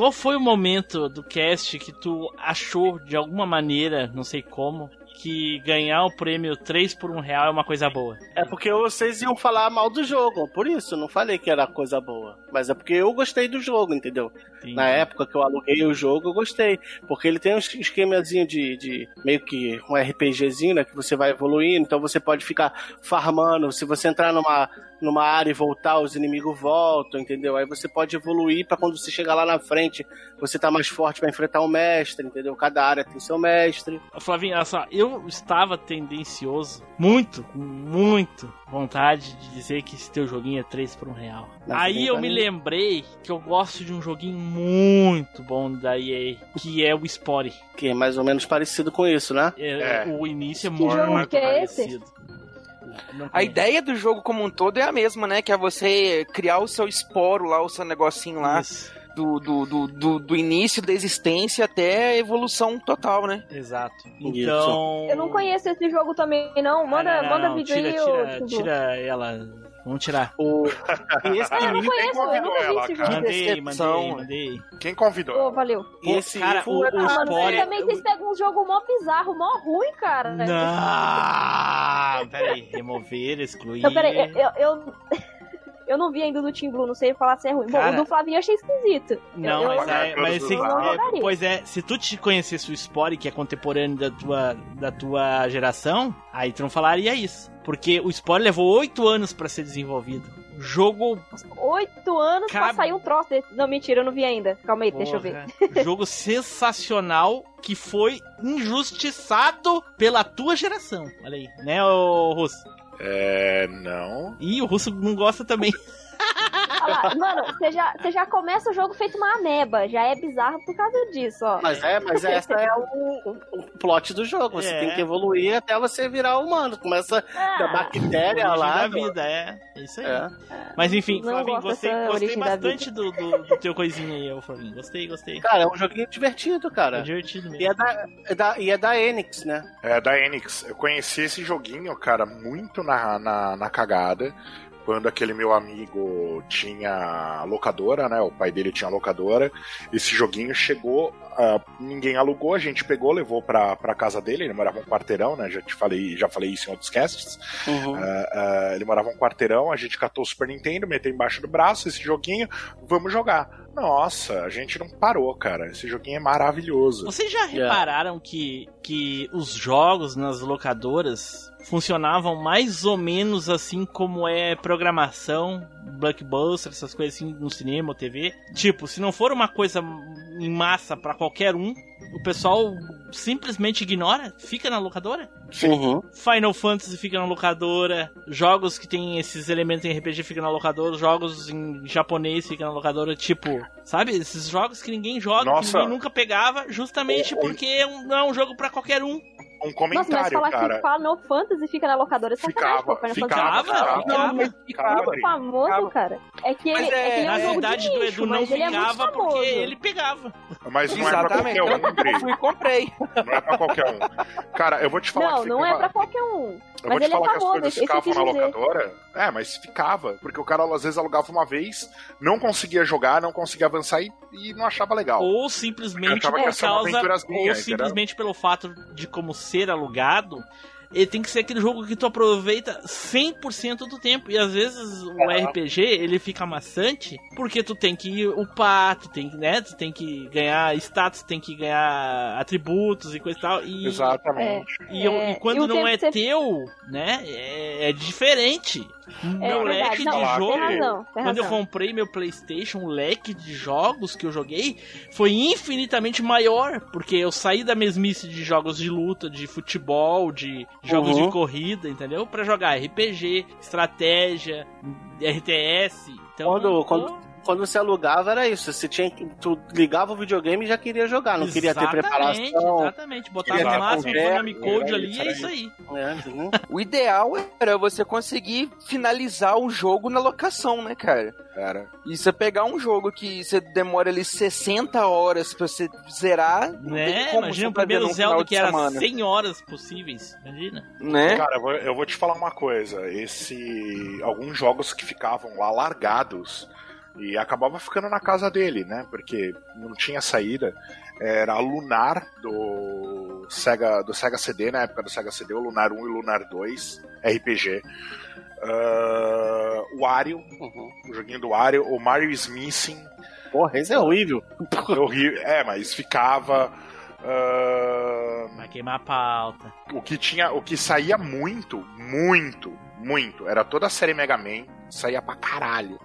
Qual foi o momento do cast que tu achou, de alguma maneira, não sei como, que ganhar o prêmio 3 por 1 real é uma coisa boa? É porque vocês iam falar mal do jogo, por isso, não falei que era coisa boa. Mas é porque eu gostei do jogo, entendeu? Entendi. Na época que eu aluguei o jogo, eu gostei. Porque ele tem um esquemazinho de, de meio que um RPGzinho, né? Que você vai evoluindo, então você pode ficar farmando. Se você entrar numa, numa área e voltar, os inimigos voltam, entendeu? Aí você pode evoluir pra quando você chegar lá na frente, você tá mais forte pra enfrentar o mestre, entendeu? Cada área tem seu mestre. Flavinho, olha só, eu estava tendencioso, muito, muito vontade de dizer que esse teu joguinho é 3 por 1 real. Aí eu me mim. lembrei que eu gosto de um joguinho muito bom da EA, que é o Spore. Que é mais ou menos parecido com isso, né? É, É. O início é muito jogo que é esse? parecido. A ideia do jogo como um todo é a mesma, né? Que é você criar o seu esporo lá, o seu negocinho lá, Isso, do, do, do, do, do início da existência até a evolução total, né? exato. Então. Eu não conheço esse jogo também, não. Manda, Ah, não, não, manda não, vídeo tira, aí, tira, tira ela. Vamos tirar. O... Esse, Ah, eu não conheço, eu nunca vi ela, esse cara. jogo. Mandei, mandei, mandei. Quem convidou? Ô, valeu. esse cara, o- o Ah, vocês também vocês pegam um jogo mó bizarro, mó ruim, cara. Não! Peraí, remover, excluir. Não, peraí, eu, eu, eu, eu não vi ainda do Team Blue, não sei falar se é ruim. Bom, Cara- o do Flavinho eu achei esquisito. Não, eu, mas, eu, é, mas é, pois é, se tu te conhecesse o Spore, que é contemporâneo da tua, da tua geração, aí tu não falaria isso. Porque o Spore levou oito anos pra ser desenvolvido. Jogo. Oito anos pra Cabe- sair um troço desse. Não, mentira, eu não vi ainda. Calma aí, deixa eu ver. Porra, Jogo sensacional que foi injustiçado pela tua geração. Olha aí, né, o Russo? É. Não. Ih, o Russo não gosta também. Olha lá, mano, você já, você já começa o jogo feito uma ameba. Já é bizarro por causa disso, ó. Mas é, mas essa é o, o- plot do jogo. Você É. tem que evoluir até você virar humano. Começa da Ah, bactéria Origem lá. da vida, é. É isso aí. É. Mas enfim, Não Flavinho, gostei, gostei da bastante do, do, do teu coisinha aí, ô Flavinho. Gostei, gostei. Cara, é um joguinho divertido, É cara. divertido E mesmo. é da, é da, e é da Enix, né? É da Enix. Eu conheci esse joguinho, cara, muito na, na, na cagada. Quando aquele meu amigo tinha locadora, né? O pai dele tinha locadora. Esse joguinho chegou, ah, ninguém alugou, a gente pegou, levou pra, pra casa dele. Ele morava um quarteirão, né? Já te falei, já falei isso em outros casts. Uhum. Ah, ah, ele morava um quarteirão, a gente catou o Super Nintendo, meteu embaixo do braço esse joguinho, vamos jogar. Nossa, a gente não parou, cara. Esse joguinho é maravilhoso. Vocês já repararam que, que os jogos nas locadoras funcionavam mais ou menos assim como é programação, blockbuster, essas coisas assim no cinema ou TV? Tipo, se não for uma coisa em massa pra qualquer um, o pessoal simplesmente ignora, fica na locadora? Uhum. Final Fantasy fica na locadora, jogos que tem esses elementos em RPG fica na locadora, jogos em japonês fica na locadora, tipo, sabe? Esses jogos que ninguém joga, que Nossa. ninguém nunca pegava, justamente porque é não é um jogo pra qualquer um. Um Nossa, mas comentário, falar cara. que Final Fantasy fica na locadora é sacanagem, Ficava, pô. Final ficava, Fantasy ficava, ficava. Não, ficava. Ficava. é famoso, Ficava. cara. É que ele, é, é- que ele é Na um jogo verdade de do Edu não é muito ficava porque famoso. ele pegava. Mas não é pra Exatamente. qualquer um, Eu fui e comprei. Não é pra qualquer um. Cara, eu vou te falar Não, que não é uma- pra qualquer um. Eu Mas vou te ele é falar que as coisas ficavam na dizer. locadora. É, mas ficava. Porque o cara às vezes alugava uma vez, não conseguia jogar, não conseguia avançar e, e não achava legal. Ou simplesmente por causa. Ou entendeu? simplesmente pelo fato de como ser alugado. Ele tem que ser aquele jogo que tu aproveita 100% do tempo. E às vezes o RPG ele fica maçante porque tu tem que upar, tu tem, né, tu tem que ganhar status, tem que ganhar atributos e coisa e tal. E, Exatamente. e, É, e quando e o não é você- teu, né, é, é diferente. Meu verdade. leque Não, de tem jogo. razão, tem quando eu comprei meu PlayStation, o leque de jogos que eu joguei foi infinitamente maior, porque eu saí da mesmice de jogos de luta, de futebol, de jogos Uhum. de corrida, entendeu? Pra jogar RPG, estratégia, RTS. Então, Quando, quando, quando você alugava era isso. Você tinha que. Tu ligava o videogame e já queria jogar. Não queria ter Exatamente, preparação. Exatamente, botava o máximo Konami Code ali isso, e é isso aí. É, uhum. O ideal era você conseguir finalizar o jogo na locação, né, cara? Era. E você pegar um jogo que você demora ali 60 horas pra você zerar, Né? como Imagina o primeiro Zelda que era semana, 100 horas possíveis. Imagina. né? Cara, eu vou, eu vou te falar uma coisa. Esse. Alguns jogos que ficavam lá largados e acabava ficando na casa dele, né? Porque não tinha saída. Era a Lunar do Sega, do Sega CD, na época do Sega CD, o Lunar 1 e o Lunar 2, RPG. Ah, o Wario, Uhum. o joguinho do Wario, o Mario is Missing. Porra, isso é horrível. É horrível. É, mas ficava. ah, Vai queimar a pauta. o que tinha, o que saía muito, muito, muito, era toda a série Mega Man, saía pra caralho.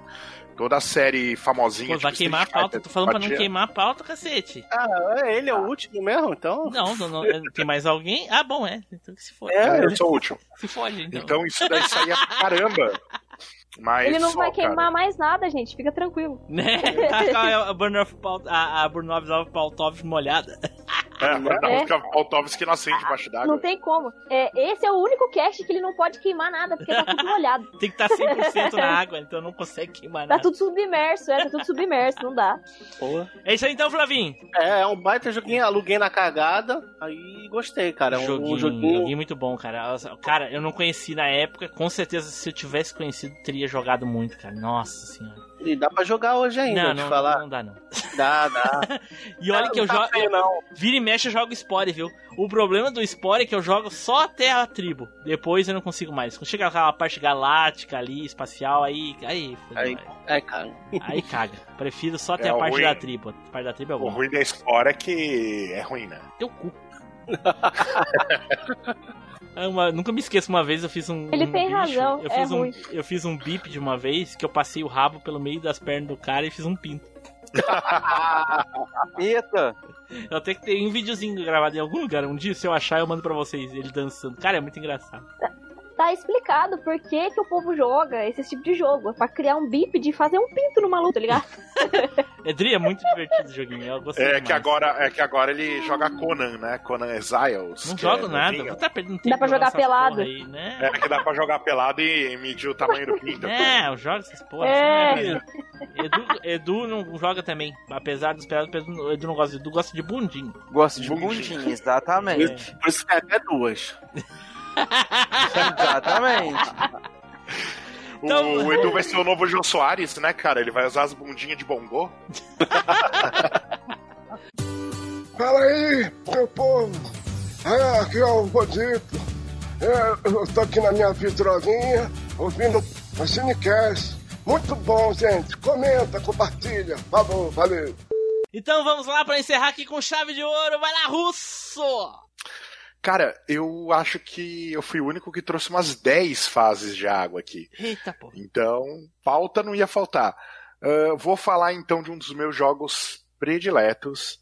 Toda a série famosinha. Pô, vai tipo queimar a Street pauta. Fighter, Tô falando pra não queimar a pauta, cacete. Ah, é, ele é o último mesmo, então. Não, não, não, é, tem mais alguém? Ah, bom, é. Então que se fode. É, É, eu sou o último. Se fode, então. Então isso daí saía pra caramba. Mas Ele não só, vai queimar cara. mais nada, gente. Fica tranquilo. Né? Tá com a, a Burn of Paut- a, a Burnov Pautov molhada. É, a música Poltovski não acende debaixo d'água. Não tem como. É, esse é o único cast que ele não pode queimar nada, porque tá tudo molhado. Tem que estar 100% na água, então não consegue queimar Tá nada. tudo submerso, é, tá tudo submerso, não dá. Porra. É isso aí então, Flavinho. É, é um baita joguinho, aluguei na cagada, aí gostei, cara. É um joguinho, um joguinho. joguinho muito bom, cara. Cara, eu não conheci na época. Com certeza, se eu tivesse conhecido, teria jogado muito, cara. Nossa senhora. E dá pra jogar hoje ainda, Não, vou te não, falar. não dá não. Dá, dá. E olha Não, que eu não tá jogo. feio, não. Vira e mexe, eu jogo Spore, viu? O problema do Spore é que eu jogo só até a tribo. Depois eu não consigo mais. Quando chega aquela parte galáctica ali, espacial, aí. Aí, Aí, aí, cara. aí caga. Prefiro só até É, a o parte ruim- da tribo. A parte da tribo é O bom. ruim da Spore é que é ruim, né? Teu cu. É uma- nunca me esqueço uma vez eu fiz um. Ele um tem bicho, razão, Eu é fiz, um, ruim. eu fiz um bip de uma vez que eu passei o rabo pelo meio das pernas do cara e fiz um pinto. Eita! Eu até que tem um videozinho gravado em algum lugar. Um dia, se eu achar, eu mando pra vocês ele dançando. Cara, é muito engraçado. Tá explicado por que, que o povo joga esse tipo de jogo. É pra criar um bip de fazer um pinto numa luta, tá ligado? Edri, é muito divertido o joguinho. Eu gostei É demais. que agora, é que agora ele joga Conan, né? Conan Exiles. Não jogo é nada. Vou tá perdendo tempo. Dá pra jogar pelado. Aí, né? É que dá pra jogar pelado e medir o tamanho do pinto. É, eu jogo essas porra. É. assim, né? Edu, Edu não joga também. Apesar dos pelados, Edu Edu não gosta. Edu gosta de bundinho. Gosto de bundinha, exatamente. Por isso que é até duas. Exatamente. O, Então- o Edu vai ser o novo João Soares, né, cara? Ele vai usar as bundinhas de bongô. Fala aí, meu povo. É, aqui é o Godito. É, eu tô aqui na minha vitrolinha, ouvindo o Cinecast. Muito bom, gente. Comenta, compartilha. Falou, valeu. Então vamos lá pra encerrar aqui com chave de ouro. Vai lá, Russo! Cara, eu acho que eu fui o único que trouxe umas 10 fases de água aqui. Eita, pô. Então, pauta não ia faltar. Ah, vou falar então de um dos meus jogos prediletos.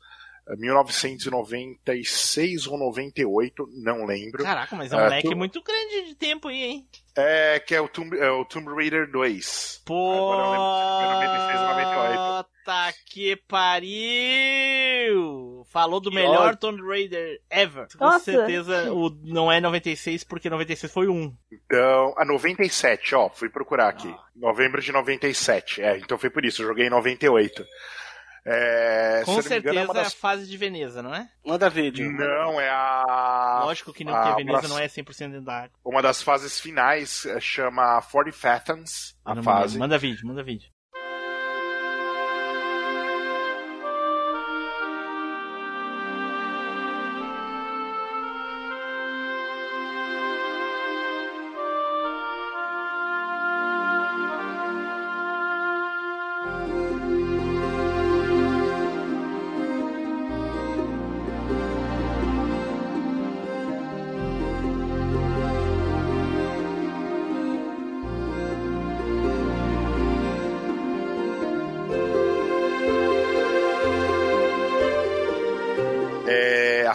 ah, 1996 ou 98, não lembro. Caraca, mas é um Ah, leque tu- muito grande de tempo aí, hein? É, que é o Tomb, é o Tomb Raider 2. Pô, Agora eu lembro 96 ou 98. Puta que pariu! Falou do melhor Tomb Raider ever. Com Nossa. certeza o, não é 96, porque 96 foi 1. Então, a 97, ó, fui procurar aqui. Novembro de 97. É, então foi por isso, eu joguei em 98. É, Com me engano, certeza é uma é a das... fase de Veneza, não é? Manda vídeo. Não, é a. Lógico que não, a- porque a Veneza uma- não é 100% dentro da água. Uma das fases finais eh, chama 40 Fathoms, a não fase. Manda vídeo, manda vídeo.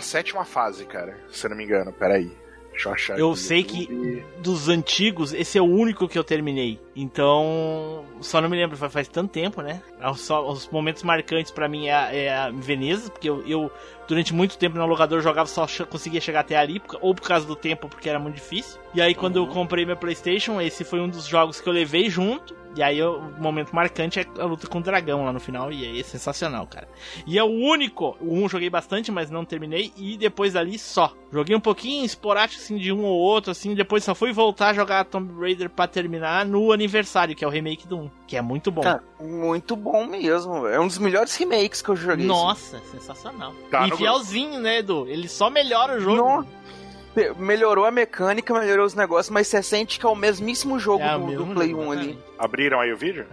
Sétima fase, cara. Se eu não me engano, peraí. Deixa eu achar. Eu sei que dos antigos, esse é o único que eu terminei. Então, só não me lembro, faz, faz tanto tempo, né? Só, os momentos marcantes pra mim é, é a Veneza, porque eu, eu, durante muito tempo no locador jogava só conseguia chegar até ali, ou por causa do tempo, porque era muito difícil. E aí quando eu comprei meu PlayStation, esse foi um dos jogos que eu levei junto. E aí eu- o momento marcante é a luta com o dragão lá no final, e aí é sensacional, cara. E é o único, o 1 eu joguei bastante, mas não terminei, e depois ali só. Joguei um pouquinho esporádico, assim, de um ou outro, assim, depois só fui voltar a jogar Tomb Raider pra terminar no aniversário, que é o remake do 1, que é muito bom. Cara, muito bom mesmo. É um dos melhores remakes que eu joguei. assim. Nossa, sensacional. Tá e fielzinho, né, Edu? Ele só melhora o jogo. Nossa. Melhorou a mecânica, melhorou os negócios, mas você sente que é o mesmíssimo jogo É do, do Play jogo, 1 ali. Abriram aí o vídeo?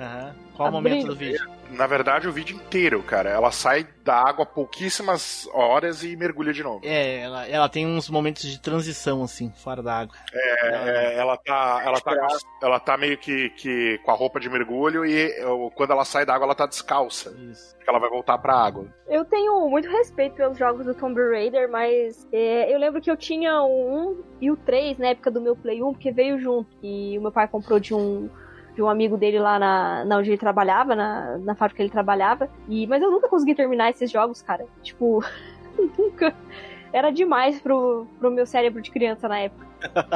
Qual o momento do vídeo? Na verdade, o vídeo inteiro, cara. Ela sai da água pouquíssimas horas e mergulha de novo. É, ela, ela tem uns momentos de transição, assim, fora da água. É, é, ela tá, ela tá, ela tá meio que, que com a roupa de mergulho e quando ela sai da água ela tá descalça. Porque ela vai voltar pra água. Eu tenho muito respeito pelos jogos do Tomb Raider, mas é, eu lembro que eu tinha o 1 e o 3 na época do meu Play 1, porque veio junto. E o meu pai comprou de um, de um amigo dele lá na, na onde ele trabalhava, na, na fábrica que ele trabalhava. E, mas eu nunca consegui terminar esses jogos, cara. Tipo, nunca. Era demais pro, pro meu cérebro de criança na época.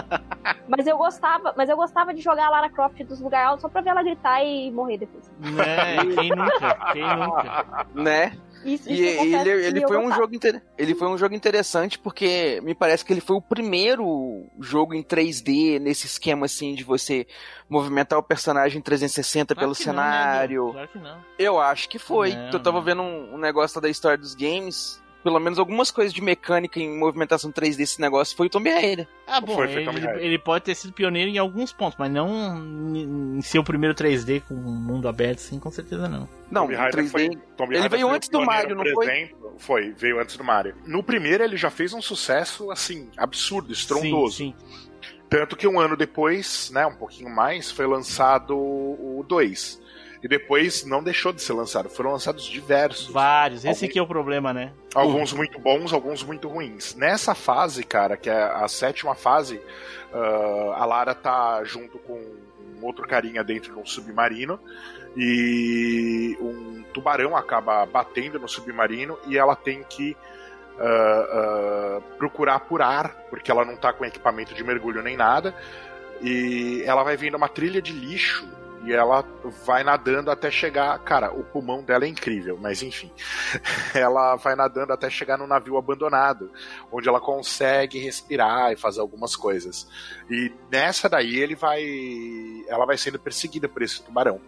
mas eu gostava, mas eu gostava de jogar a Lara Croft dos lugares altos só pra ver ela gritar e morrer depois. Né? Quem nunca? Quem nunca? Né? Isso, E isso acontece ele, ele foi um jogo inter... ele foi um jogo interessante porque me parece que ele foi o primeiro jogo em 3D nesse esquema assim de você movimentar o personagem 360 pelo que não, né, cenário. Claro que não. Eu acho que foi. Não, Eu tava vendo um, um negócio da história dos games. Pelo menos algumas coisas de mecânica em movimentação 3D desse negócio foi o Tomb Raider. Ah, bom, ele, ele pode ter sido pioneiro em alguns pontos, mas não em o primeiro 3D com um mundo aberto, sim, com certeza não. Não, Tomb Raider 3D. foi- Tomb ele Raider veio foi antes do Mario, não foi? exemplo. Foi, veio antes do Mario. No primeiro ele já fez um sucesso, assim, absurdo, estrondoso. Sim, Tanto que um ano depois, né, um pouquinho mais, foi lançado o 2. E depois não deixou de ser lançado, foram lançados diversos. Vários, esse aqui é o problema, né? Alguns muito bons, alguns muito ruins. Nessa fase, cara, que é a sétima fase, ah, a Lara tá junto com um outro carinha dentro de um submarino e um tubarão acaba batendo no submarino e ela tem que ah, ah, procurar por ar, porque ela não tá com equipamento de mergulho nem nada. E ela vai vendo uma trilha de lixo e ela vai nadando até chegar. Cara, o pulmão dela é incrível, mas enfim. Ela vai nadando até chegar no navio abandonado, onde ela consegue respirar e fazer algumas coisas. E nessa daí ele vai. Ela vai sendo perseguida por esse tubarão.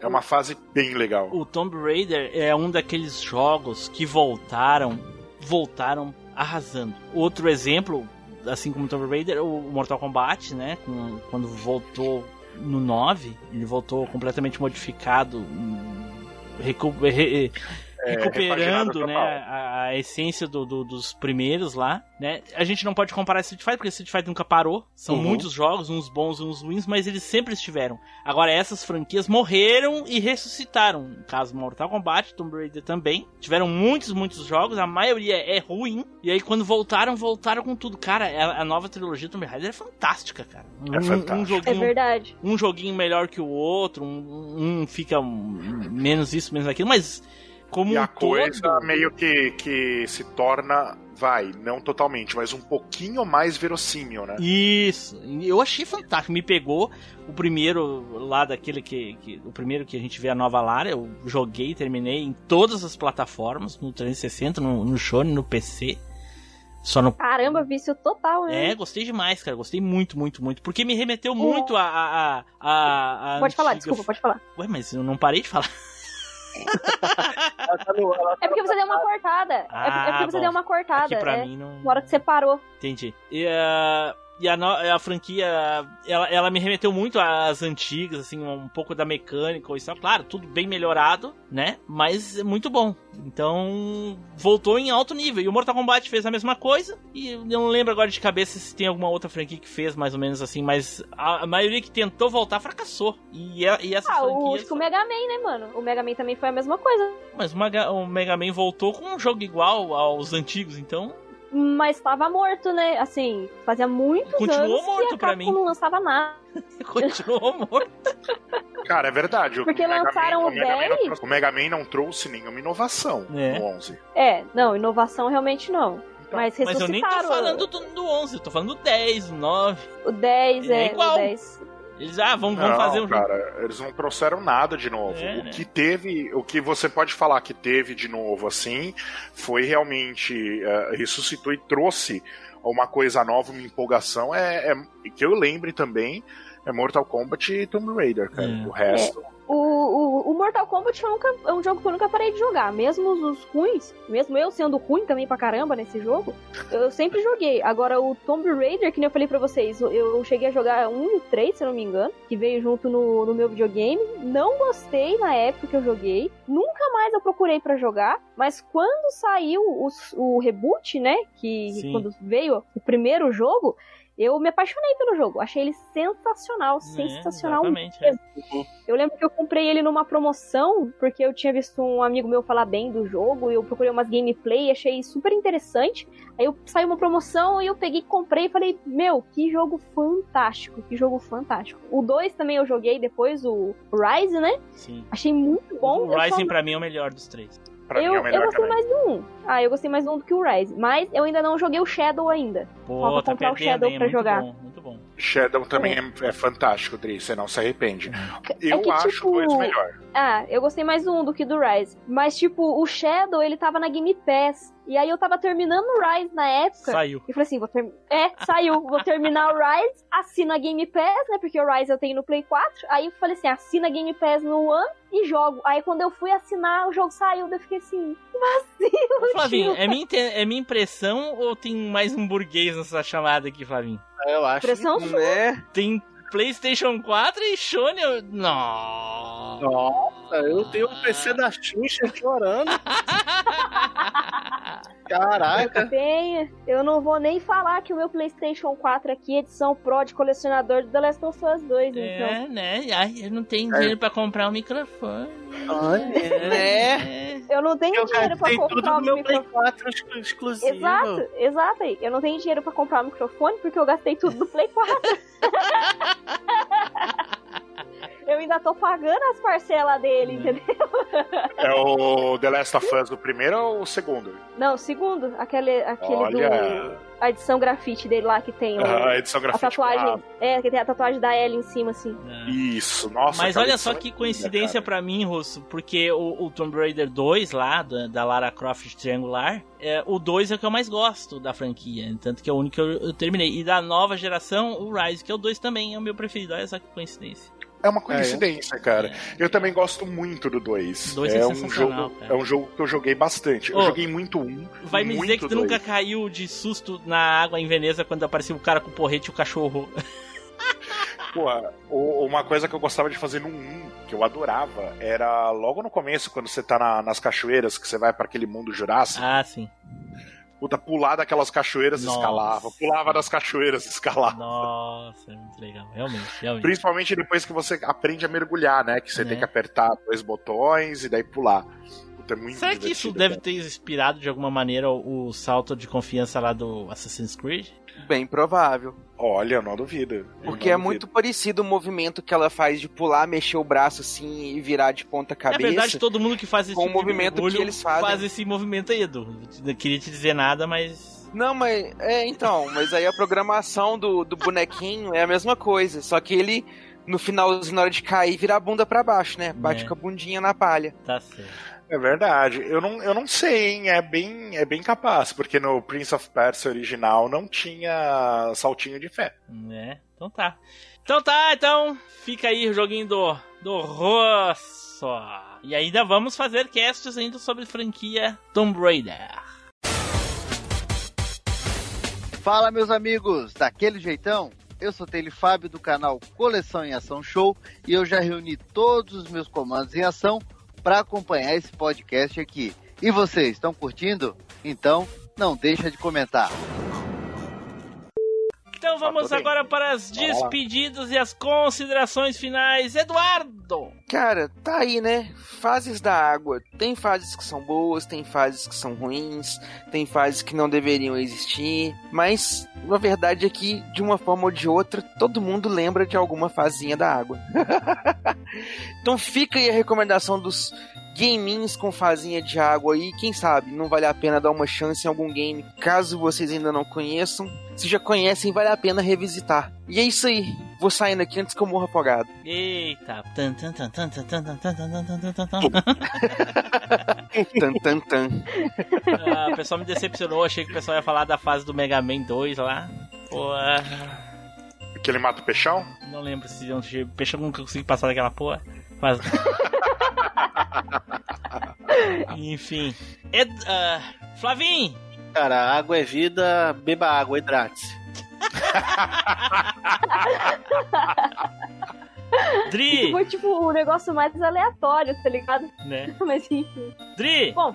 É uma fase bem legal. O Tomb Raider é um daqueles jogos que voltaram, voltaram arrasando. Outro exemplo, assim como o Tomb Raider, o Mortal Kombat, né? com- quando voltou no 9, ele voltou completamente modificado, recu- re- É, recuperando né, a, a essência do- do- dos primeiros lá. Né? A gente não pode comparar Street Fighter, porque Street Fighter nunca parou. São Uhum. muitos jogos, uns bons e uns ruins, mas eles sempre estiveram. Agora, essas franquias morreram e ressuscitaram. No caso, Mortal Kombat, Tomb Raider também. Tiveram muitos, muitos jogos, a maioria é ruim. E aí, quando voltaram, voltaram com tudo. Cara, a, a nova trilogia Tomb Raider é fantástica, cara. É um, fantástica. um joguinho, É verdade. Um joguinho melhor que o outro, um, um fica um, menos isso, menos aquilo, mas como E um a coisa todo... meio que, que se torna, vai, não totalmente, mas um pouquinho mais verossímil, né? Isso, eu achei fantástico. Me pegou o primeiro lá daquele que, que- O primeiro que a gente vê a nova Lara. Eu joguei, terminei em todas as plataformas, no 360, no, no Sony, no PC. Só no. Caramba, vício total, né? É, gostei demais, cara. Gostei muito, muito, muito. Porque me remeteu muito a. a, a, a- a Pode falar, antiga- desculpa, pode falar. Ué, mas eu não parei de falar. É porque você deu uma cortada. é porque, é Ah, porque você bom. deu uma cortada. Aqui pra é. mim não- Na hora que você parou. Entendi. E, a e a, no- a franquia, ela, ela me remeteu muito às antigas, assim, um pouco da mecânica e tal. Claro, tudo bem melhorado, né? Mas é muito bom. Então, voltou em alto nível. E o Mortal Kombat fez a mesma coisa. E eu não lembro agora de cabeça se tem alguma outra franquia que fez mais ou menos assim. Mas a, a maioria que tentou voltar fracassou. E, a- e essas Ah, o, franquias... acho que o Mega Man, né, mano? O Mega Man também foi a mesma coisa. Mas o Mega, o Mega Man voltou com um jogo igual aos antigos, então mas estava morto, né? Assim, fazia muitos Continuou anos morto que a pra mim. não lançava nada. Continuou morto. Cara, é verdade. o Porque Mega lançaram Man- o Mega Man não 10. trouxe- o Mega Man não trouxe nenhuma inovação É. no 11. É, não, inovação realmente não. Mas Mas eu nem tô ressuscitaram falando do, do 11, eu tô falando do 10, do 9. o 10, É é, igual. o 10. Eles, ah, vamos, vamos Não, fazer um jogo. cara, eles não trouxeram nada de novo. É, o né? que teve, o que você pode falar que teve de novo assim, foi realmente eh, ressuscitou e trouxe uma coisa nova, uma empolgação. É, é- que eu lembre também é Mortal Kombat e Tomb Raider, cara. É. O resto. O, o, o Mortal Kombat eu nunca- é um jogo que eu nunca parei de jogar. Mesmo os, os ruins, mesmo eu sendo ruim também pra caramba nesse jogo, eu sempre joguei. Agora, o Tomb Raider, que nem eu falei pra vocês, eu- cheguei a jogar um e o 3, se eu não me engano, que veio junto no, no meu videogame. Não gostei na época que eu joguei. Nunca mais eu procurei pra jogar. Mas quando saiu os- o reboot, né? Que Sim. quando veio o primeiro jogo. Eu me apaixonei pelo jogo, achei ele sensacional, É, sensacional exatamente, é. eu lembro que eu comprei ele numa promoção, porque eu tinha visto um amigo meu falar bem do jogo, e eu procurei umas gameplay achei super interessante. Aí eu saiu uma promoção e eu peguei, comprei e falei, meu, que jogo fantástico, que jogo fantástico. O 2 também eu joguei depois, o Rise, né? Sim. Achei muito bom. o Rising só- pra mim é o melhor dos três. Pra eu, mim é o melhor eu gostei também. mais do 1. Ah, eu gostei mais do 1 do que o Rise. Mas eu ainda não joguei o Shadow ainda. Pô, Falta tá comprar o Shadow hein? pra muito jogar. bom, muito bom. Shadow também é, é fantástico, Dri, você não se arrepende. É Eu que, acho tipo, o 2 melhor. Ah, eu gostei mais do 1 do que do Rise. Mas, tipo, o Shadow, ele tava na Game Pass. E aí eu tava terminando o Rise na época. Saiu. E falei assim, vou ter... É, saiu. Vou terminar o Rise, assino a Game Pass, né? Porque o Rise eu tenho no Play 4. Aí eu falei assim, assina a Game Pass no One e jogo. Aí quando eu fui assinar, o jogo saiu. Daí eu fiquei assim, vazio. Ô, Flavinho, é minha, é minha impressão ou tem mais um burguês nessa chamada aqui, Flavinho? Eu acho sua. Né? Tem PlayStation 4 e Sony. eu- Não. Nossa, eu tenho um PC da Xuxa chorando. Caraca. Tenha. Eu não vou nem falar que o meu PlayStation 4 aqui, edição Pro de colecionador do The Last of Us 2, então. É, né? Ai, eu não tenho dinheiro pra comprar um microfone. Olha, Né? Eu não tenho eu dinheiro pra gastei tudo comprar no o meu Play microfone. 4 exclu- exclusivo. Exato, exato aí. Eu não tenho dinheiro pra comprar o microfone porque eu gastei tudo no Play 4. eu ainda tô pagando as parcelas dele, entendeu? É o The Last of Us, o primeiro ou o segundo? Não, segundo, aquele, aquele do. Olha, A edição grafite dele lá que tem o- a edição a gráfica. tatuagem. É, que tem a tatuagem da Ellie em cima, assim. Isso, nossa. Mas aquela olha só é que coincidência pra mim, Russo, porque o, o Tomb Raider 2 lá, da, da Lara Croft Triangular, é, o 2 é o que eu mais gosto da franquia, tanto que é o único que eu, eu terminei. E da nova geração, o Rise, que é o 2 também, é o meu preferido. Olha só que coincidência. É uma coincidência, cara. Eu também gosto muito do 2. Dois é é um jogo, cara. é um jogo que eu joguei bastante. Eu Ô, joguei muito um. Vai me dizer que tu dois. nunca caiu de susto na água em Veneza quando apareceu o cara com o porrete e o cachorro. Porra, o- uma coisa que eu gostava de fazer no 1, que eu adorava, era logo no começo, quando você tá na- nas cachoeiras, que você vai pra aquele mundo jurássico. Ah, sim. Puta, pular daquelas cachoeiras e Nossa. escalava. Pulava das cachoeiras e escalava. Nossa, é muito legal. Realmente, realmente. Principalmente depois que você aprende a mergulhar, né? Que você É. tem que apertar dois botões e daí pular. Puta, é muito Será que isso divertido, deve cara. ter inspirado de alguma maneira o, o salto de confiança lá do Assassin's Creed? Bem provável. Olha, não duvido. Porque não é duvido. muito parecido o movimento que ela faz de pular, mexer o braço assim e virar de ponta cabeça. Na verdade, todo mundo que faz esse com tipo de movimento que eles fazem. faz esse movimento aí, Edu. Não queria te dizer nada, mas. Não, mas. É, então, mas aí a programação do, do bonequinho é a mesma coisa. Só que ele, no finalzinho, na hora de cair, vira a bunda pra baixo, né? Bate É. com a bundinha na palha. Tá certo. É verdade. Eu não, eu não sei, hein? É bem, é bem capaz, porque no Prince of Persia original não tinha saltinho de fé. Né? Então tá. Então tá, então fica aí o joguinho do, do Rosso. E ainda vamos fazer casts ainda sobre franquia Tomb Raider. Fala, meus amigos, daquele jeitão? Eu sou Tele Fábio do canal Coleção em Ação Show e eu já reuni todos os meus comandos em ação para acompanhar esse podcast aqui. E vocês, estão curtindo? Então, não deixa de comentar. Então vamos agora para as despedidas e as considerações finais. Eduardo! Eduardo. Cara, tá aí, né? Fases da água. Tem fases que são boas, tem fases que são ruins, tem fases que não deveriam existir, mas a verdade é que, de uma forma ou de outra, todo mundo lembra de alguma fazinha da água. então fica aí a recomendação dos gaminhos com fazinha de água aí. Quem sabe não vale a pena dar uma chance em algum game, caso vocês ainda não conheçam. Se já conhecem, vale a pena revisitar. E é isso aí. Vou saindo aqui antes que eu morra afogado. Eita. Tan, tan, tan, tan, tan, tan, tan, tan, tan, tan, tan, tan, tan. tan, tan, tan. Ah, o pessoal me decepcionou. Achei que o pessoal ia falar da fase do Mega Man 2 lá. Pô, ah, Que ele mata o peixão? não lembro se eu o peixe nunca consegui passar daquela porra. Mas... Enfim. Ed, ah, Flavim! Cara, água é vida, beba água, hidrate-se. Dri! Foi tipo o negócio mais aleatório, tá ligado? Né? Mas enfim. Dri! Bom,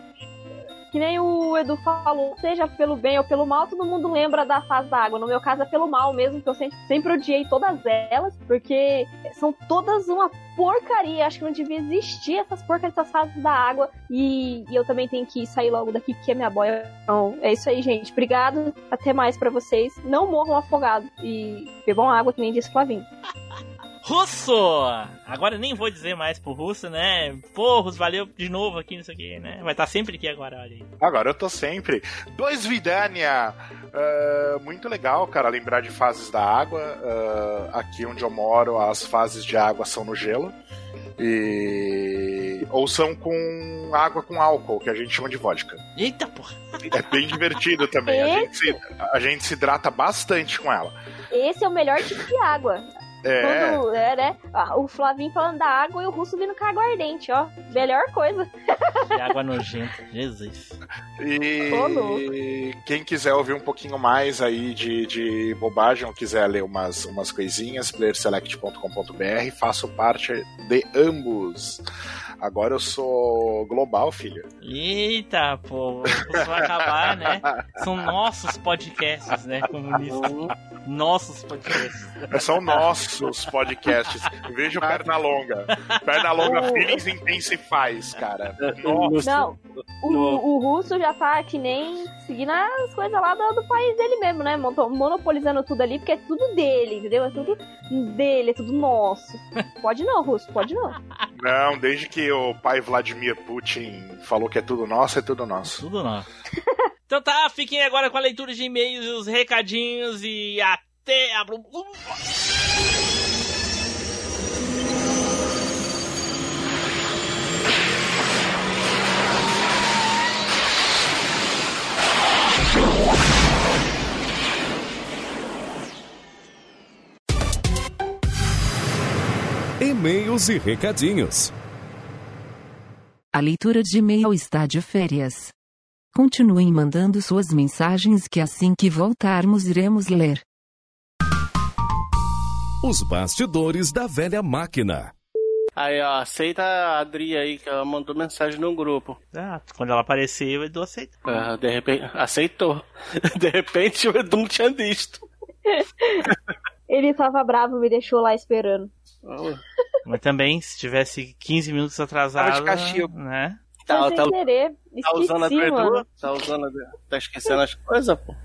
que nem o Edu falou, seja pelo bem ou pelo mal, todo mundo lembra da fase da água. No meu caso é pelo mal mesmo, que eu sempre, sempre odiei todas elas, porque são todas uma porcaria. Acho que não devia existir essas porcarias, essas fases da água. E, e eu também tenho que sair logo daqui, porque é minha boia. Então, é isso aí, gente. Obrigado. Até mais pra vocês. Não morram afogados. E bebam água, que nem disse Flavinho. Russo! Agora nem vou dizer mais pro Russo, né? Russo, valeu de novo aqui nisso aqui, né? Vai estar sempre aqui agora, olha aí. Agora eu tô sempre. Dois Vidania! Ah, muito legal, cara, lembrar de fases da água. Ah, aqui onde eu moro, as fases de água são no gelo. E. Ou são com água com álcool, que a gente chama de vodka. Eita porra! É bem divertido também. A gente, se, a gente se hidrata bastante com ela. Esse é o melhor tipo de água. É. Quando, é, né? Ah, O Flavinho falando da água e o russo vindo com água ardente, ó. Melhor coisa. Que água nojenta, Jesus. E quem quiser ouvir um pouquinho mais aí de, de bobagem ou quiser ler umas, umas coisinhas, playerselect.com.br, faço parte de ambos. Agora eu sou global, filho. Eita, pô, isso vai acabar, né? São nossos podcasts, né, comunistas. Nossos podcasts. São nossos podcasts. Veja o Pernalonga. Pernalonga Feelings Intensifies, cara. Nossa. Não, o, o russo já tá que nem seguindo as coisas lá do, do país dele mesmo, né? Monopolizando tudo ali, porque é tudo dele, entendeu? É tudo dele, é tudo nosso. Pode não, russo, pode não. Não, desde que o pai Vladimir Putin falou que é tudo nosso, é tudo nosso. Tudo nosso. Então tá, fiquem agora com a leitura de e-mails e os recadinhos e até a. E-mails e recadinhos. A leitura de e-mail está de férias. Continuem mandando suas mensagens que assim que voltarmos iremos ler. Os bastidores da velha máquina. Aí, ó, aceita a Adri aí, que ela mandou mensagem no grupo. Ah, quando ela aparecer, eu Edu aceita. Ah, de repente, aceitou. De repente o Edu não tinha visto. Ele tava bravo, me deixou lá esperando. Mas também, se tivesse 15 minutos atrasado. Tava de castigo. Né? Tá, tá, querer. tá usando a mano. Tá usando a. Tá esquecendo as coisas, pô.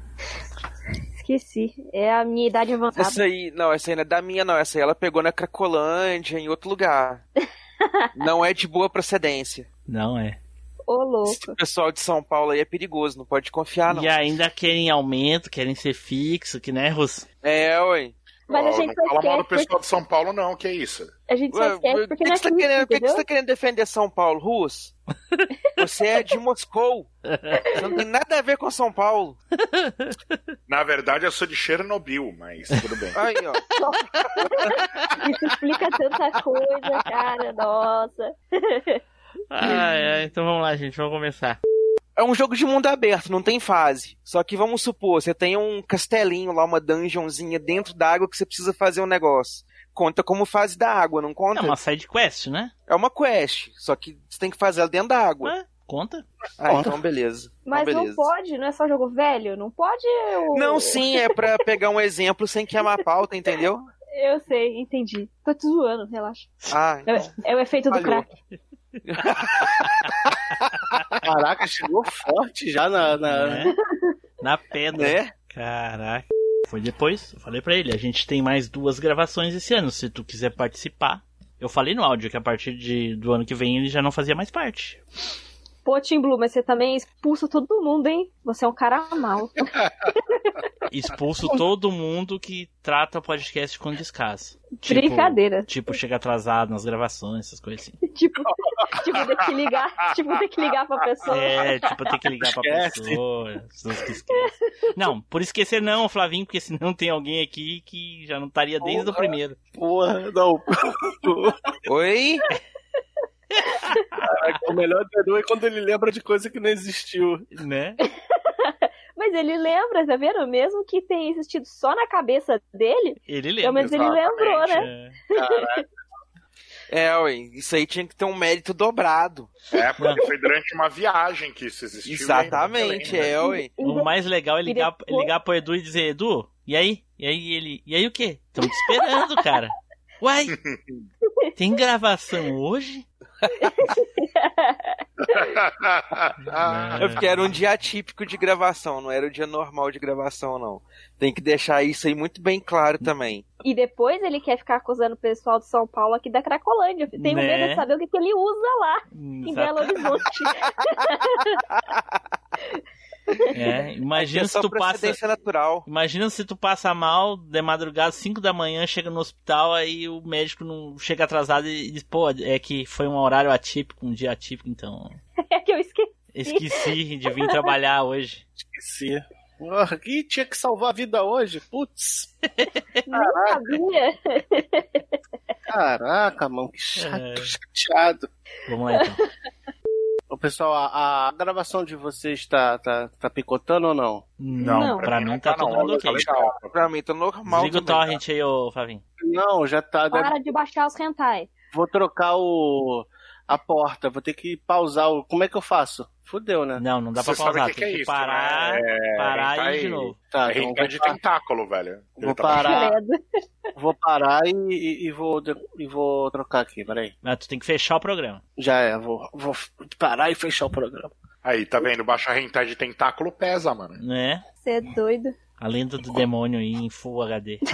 Esqueci. É a minha idade avançada. Essa aí, não, essa aí não é da minha, não. Essa aí ela pegou na Cracolândia, em outro lugar. não é de boa procedência. Não é. Ô, louco. Esse pessoal de São Paulo aí é perigoso, não pode confiar, não. E ainda querem aumento, querem ser fixo, que né, Russo? É, ué. Mas a gente não fala mal do pessoal de São Paulo, não, que é isso. A gente só esquece por porque que, não que é você tá querendo, por que, que você tá querendo defender São Paulo, Rus? Você é de Moscou. Você não tem nada a ver com São Paulo. Na verdade, eu sou de Chernobyl, mas tudo bem. Aí, ó. Isso explica tanta coisa, cara. Nossa. Ai, ai, então vamos lá, gente, vamos começar. É um jogo de mundo aberto, não tem fase. Só que vamos supor, você tem um castelinho lá, uma dungeonzinha dentro da água que você precisa fazer um negócio. Conta como fase da água, não conta? É uma side quest, né? É uma quest, só que você tem que fazer ela dentro da água. É, conta. Ah, então beleza. Mas então, não beleza. pode, não é só jogo velho? Não pode. o- Não, sim, é pra pegar um exemplo sem queimar a pauta, entendeu? Eu sei, entendi. Tô te zoando, relaxa. Ah, É, é o efeito do Falhou. crack. Caraca, chegou forte já na. na... Né? Na pedra. Né? Caraca. Foi depois, eu falei pra ele, a gente tem mais duas gravações esse ano, se tu quiser participar. Eu falei no áudio que a partir de, do ano que vem ele já não fazia mais parte. Pô, Tim Blue, mas você também expulsa todo mundo, hein? Você é um cara mau. Expulso todo mundo que trata o podcast com descaso. Brincadeira. Tipo, chega atrasado nas gravações, essas coisas assim. tipo, tipo, ter que ligar, tipo, ter que ligar pra pessoa. É, tipo, tem que ligar pra Esquece. pessoa. que esquecem. Não, por esquecer não, Flavinho, porque senão tem alguém aqui que já não estaria desde o primeiro. Porra, não. Oi? Caraca, o melhor do Edu é quando ele lembra de coisa que não existiu. Né? Mas ele lembra, tá vendo? Mesmo que tenha existido só na cabeça dele, Ele pelo lembra. menos ele lembrou, né? É. É, ué, isso aí tinha que ter um mérito dobrado. É, porque foi durante uma viagem que isso existiu. Exatamente, é, ué. O mais legal é ligar, depois- ligar pro Edu e dizer, Edu, e aí? E aí ele. E aí o quê? Estamos te esperando, cara. Uai! Tem gravação hoje? É porque era um dia atípico de gravação, não era o dia normal de gravação, não. Tem que deixar isso aí muito bem claro também. E depois ele quer ficar acusando o pessoal de São Paulo aqui da Cracolândia. Tenho Né? medo de saber o que, que ele usa lá, em Belo Horizonte. É, imagina é se tu passa. natural. Imagina se tu passa mal de madrugada, 5 da manhã, chega no hospital, aí o médico não chega atrasado e diz, pô, é que foi um horário atípico, um dia atípico, então. é que eu esqueci. Esqueci de vir trabalhar hoje. Esqueci. Que tinha que salvar a vida hoje? Putz. Sabia. Caraca, mano, que chato, chateado. Vamos lá então. Ô, pessoal, a, a gravação de vocês tá, tá, tá picotando ou não? Não, Não. pra mim tá todo mundo ok. Pra mim tá normal Desliga o também. torrent aí, ô Flavinho. Não, já tá. deve- Para de baixar os hentai. Vou trocar o. a porta, vou ter que pausar o. Como é que eu faço? Fudeu, né? Não, não dá Você pra pausar, que, que é tem que isso, parar, né? É, parar e ir hentai- de novo. Tá, é então vou de tentáculo, velho. Vou tá parar. Vou parar e, e- e vou, e vou trocar aqui, peraí. Mas tu tem que fechar o programa. Já é, vou, vou parar e fechar o programa. Aí, tá vendo? Baixar hentai de tentáculo pesa, mano. Né? Você é doido. A lenda do demônio aí em Full HD.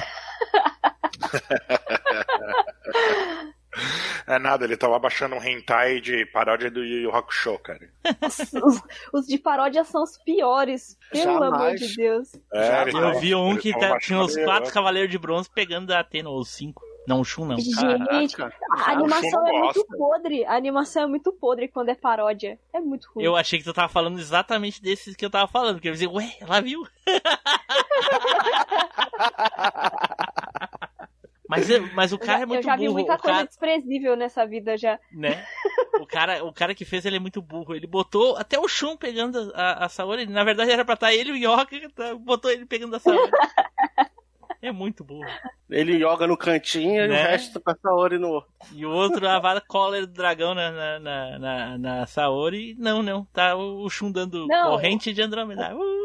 É nada, ele tava baixando um hentai de paródia do Yu Yu Hakusho, cara. Os, os de paródia são os piores. Pelo Jamais. amor de Deus. É, Eu tava- vi um que tá- tinha os quatro cavaleiros de bronze pegando a Atena, ou os cinco. Não, o Shun não. Gente, a animação é muito podre. A animação é muito podre quando é paródia. É muito ruim. Eu achei que tu tava falando exatamente desses que eu tava falando. Que eu dizia, ué, ela viu? mas, é- mas o cara é eu muito já vi burro. muita o coisa cara, desprezível nessa vida já. né? O cara, o cara que fez ele é muito burro. Ele botou até o Shun pegando a, a Saori. Na verdade era pra estar ele e o Yoka, tá- botou ele pegando a Saori. É muito burro. Ele joga no cantinho e Né? o resto com a Saori no. E o outro, a vara cola do dragão na, na, na, na, na Saori. Não, não. Tá o Shun dando Não. corrente de Andromeda. Uh!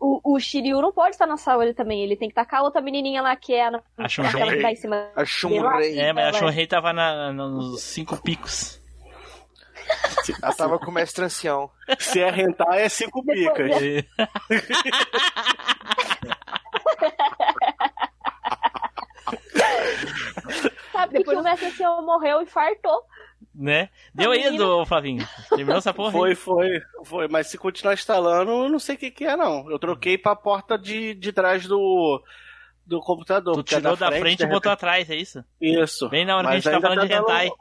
O, o Shiryu não pode estar na Saori também. Ele tem que tacar a outra menininha lá que é a, A Shun aquela que tá em cima. A lá. É, mas a Ela- Shunrei tava na, nos cinco picos. Ela tava com o mestre ancião. Se é rentar, é cinco picas. Sabe, depois o mestre ancião morreu e fartou. Né? Deu aí, do Flavinho. Terminou essa porra? Foi, aí? foi, foi. Mas se continuar instalando, eu não sei o que, que é, não. Eu troquei pra porta de, de trás do, do computador. Tu a tirou da frente, de e botou atrás, é isso? Isso. Bem na hora que a gente tá falando de dando- hentai.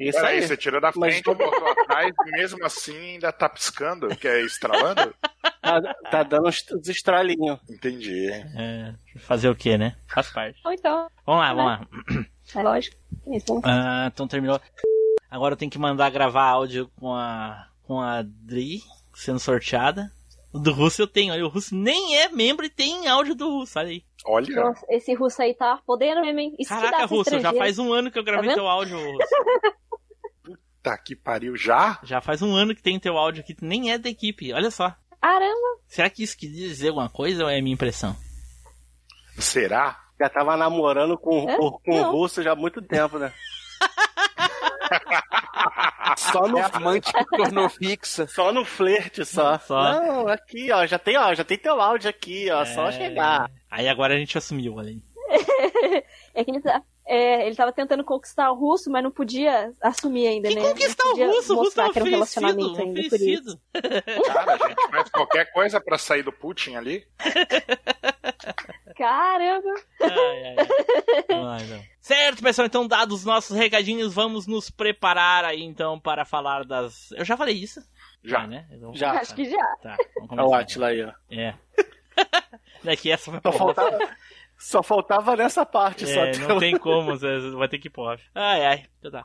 Isso Peraí, aí. você tirou da Mas frente, botou atrás, e mesmo assim ainda tá piscando, que é estralando? Tá, tá dando uns estralinhos. Entendi. É, fazer o que, né? Faz parte. Ou então, Vamos lá, vamos lá. É lógico. Isso. Ah, então terminou. Agora eu tenho que mandar gravar áudio com a com a Dri sendo sorteada. O do Russo eu tenho, olha, o Russo nem é membro e tem áudio do Russo, olha aí. Olha. Nossa, esse russo aí tá podendo mesmo, hein? Isso que dá Caraca, Russo, já faz um ano que eu gravei Tá teu áudio, Russo. Tá que pariu já? Já faz um ano que tem teu áudio aqui, nem é da equipe, olha só. Caramba! Será que isso quer dizer alguma coisa ou é minha impressão? Será? Já tava namorando com, É? com, com o russo já há muito tempo, né? Só no É amante que tornou fixa. Só no flerte, só. Só. Não, aqui, ó, já tem, ó, já tem teu áudio aqui, ó, só É. chegar. Aí agora a gente assumiu, ali. É que ele, tá, é, ele tava tentando conquistar o russo, mas não podia assumir ainda, Que né? conquistar Não o russo? O russo tá que era um relacionamento ainda, por isso. oferecido. Cara, a gente faz qualquer coisa pra sair do Putin ali. Caramba! Ai, ai, ai. Não. Certo, pessoal, então dados os nossos recadinhos, vamos nos preparar aí então para falar das. Eu já falei isso? Já. né? Então, Já. Acho que já. Tá, vamos Olha o começar. Atila aí, ó. É. Daqui essa vai Só faltava, só faltava nessa parte, só. É, não tem como, vai ter que ir pro off. Ai, ai, então tá.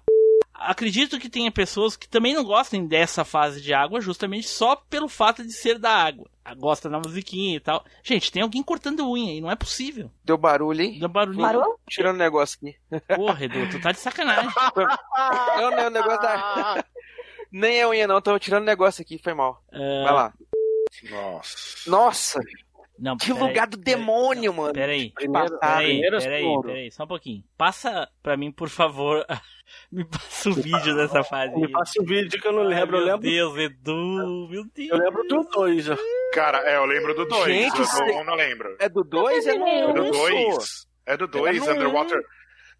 Acredito que tenha pessoas que também não gostem dessa fase de água, justamente só pelo fato de ser da água. Ah, Gosta da musiquinha e tal. Gente, tem alguém cortando unha aí, não é possível. Deu barulho, hein? Barulhinho. Parou? Tirando o negócio aqui. Porra, Edu, tu tá de sacanagem. Não, não, o negócio da. Nem é unha, não. Tô tirando o negócio aqui, foi mal. Ah, Vai lá. Nossa. Nossa, Não, que lugar do demônio, mano. Peraí, Primeiro, peraí, peraí, peraí, só um pouquinho. Passa pra mim, por favor. Me passa o vídeo dessa fase. Me passa o vídeo que eu não Ai, lembro. Eu meu lembro, Deus, Edu, meu Deus. eu lembro do dois. ó. Cara, é, eu lembro do 2. Gente, Eu não, não lembro. É do 2? É no É do um, 2. É do 2, no Underwater.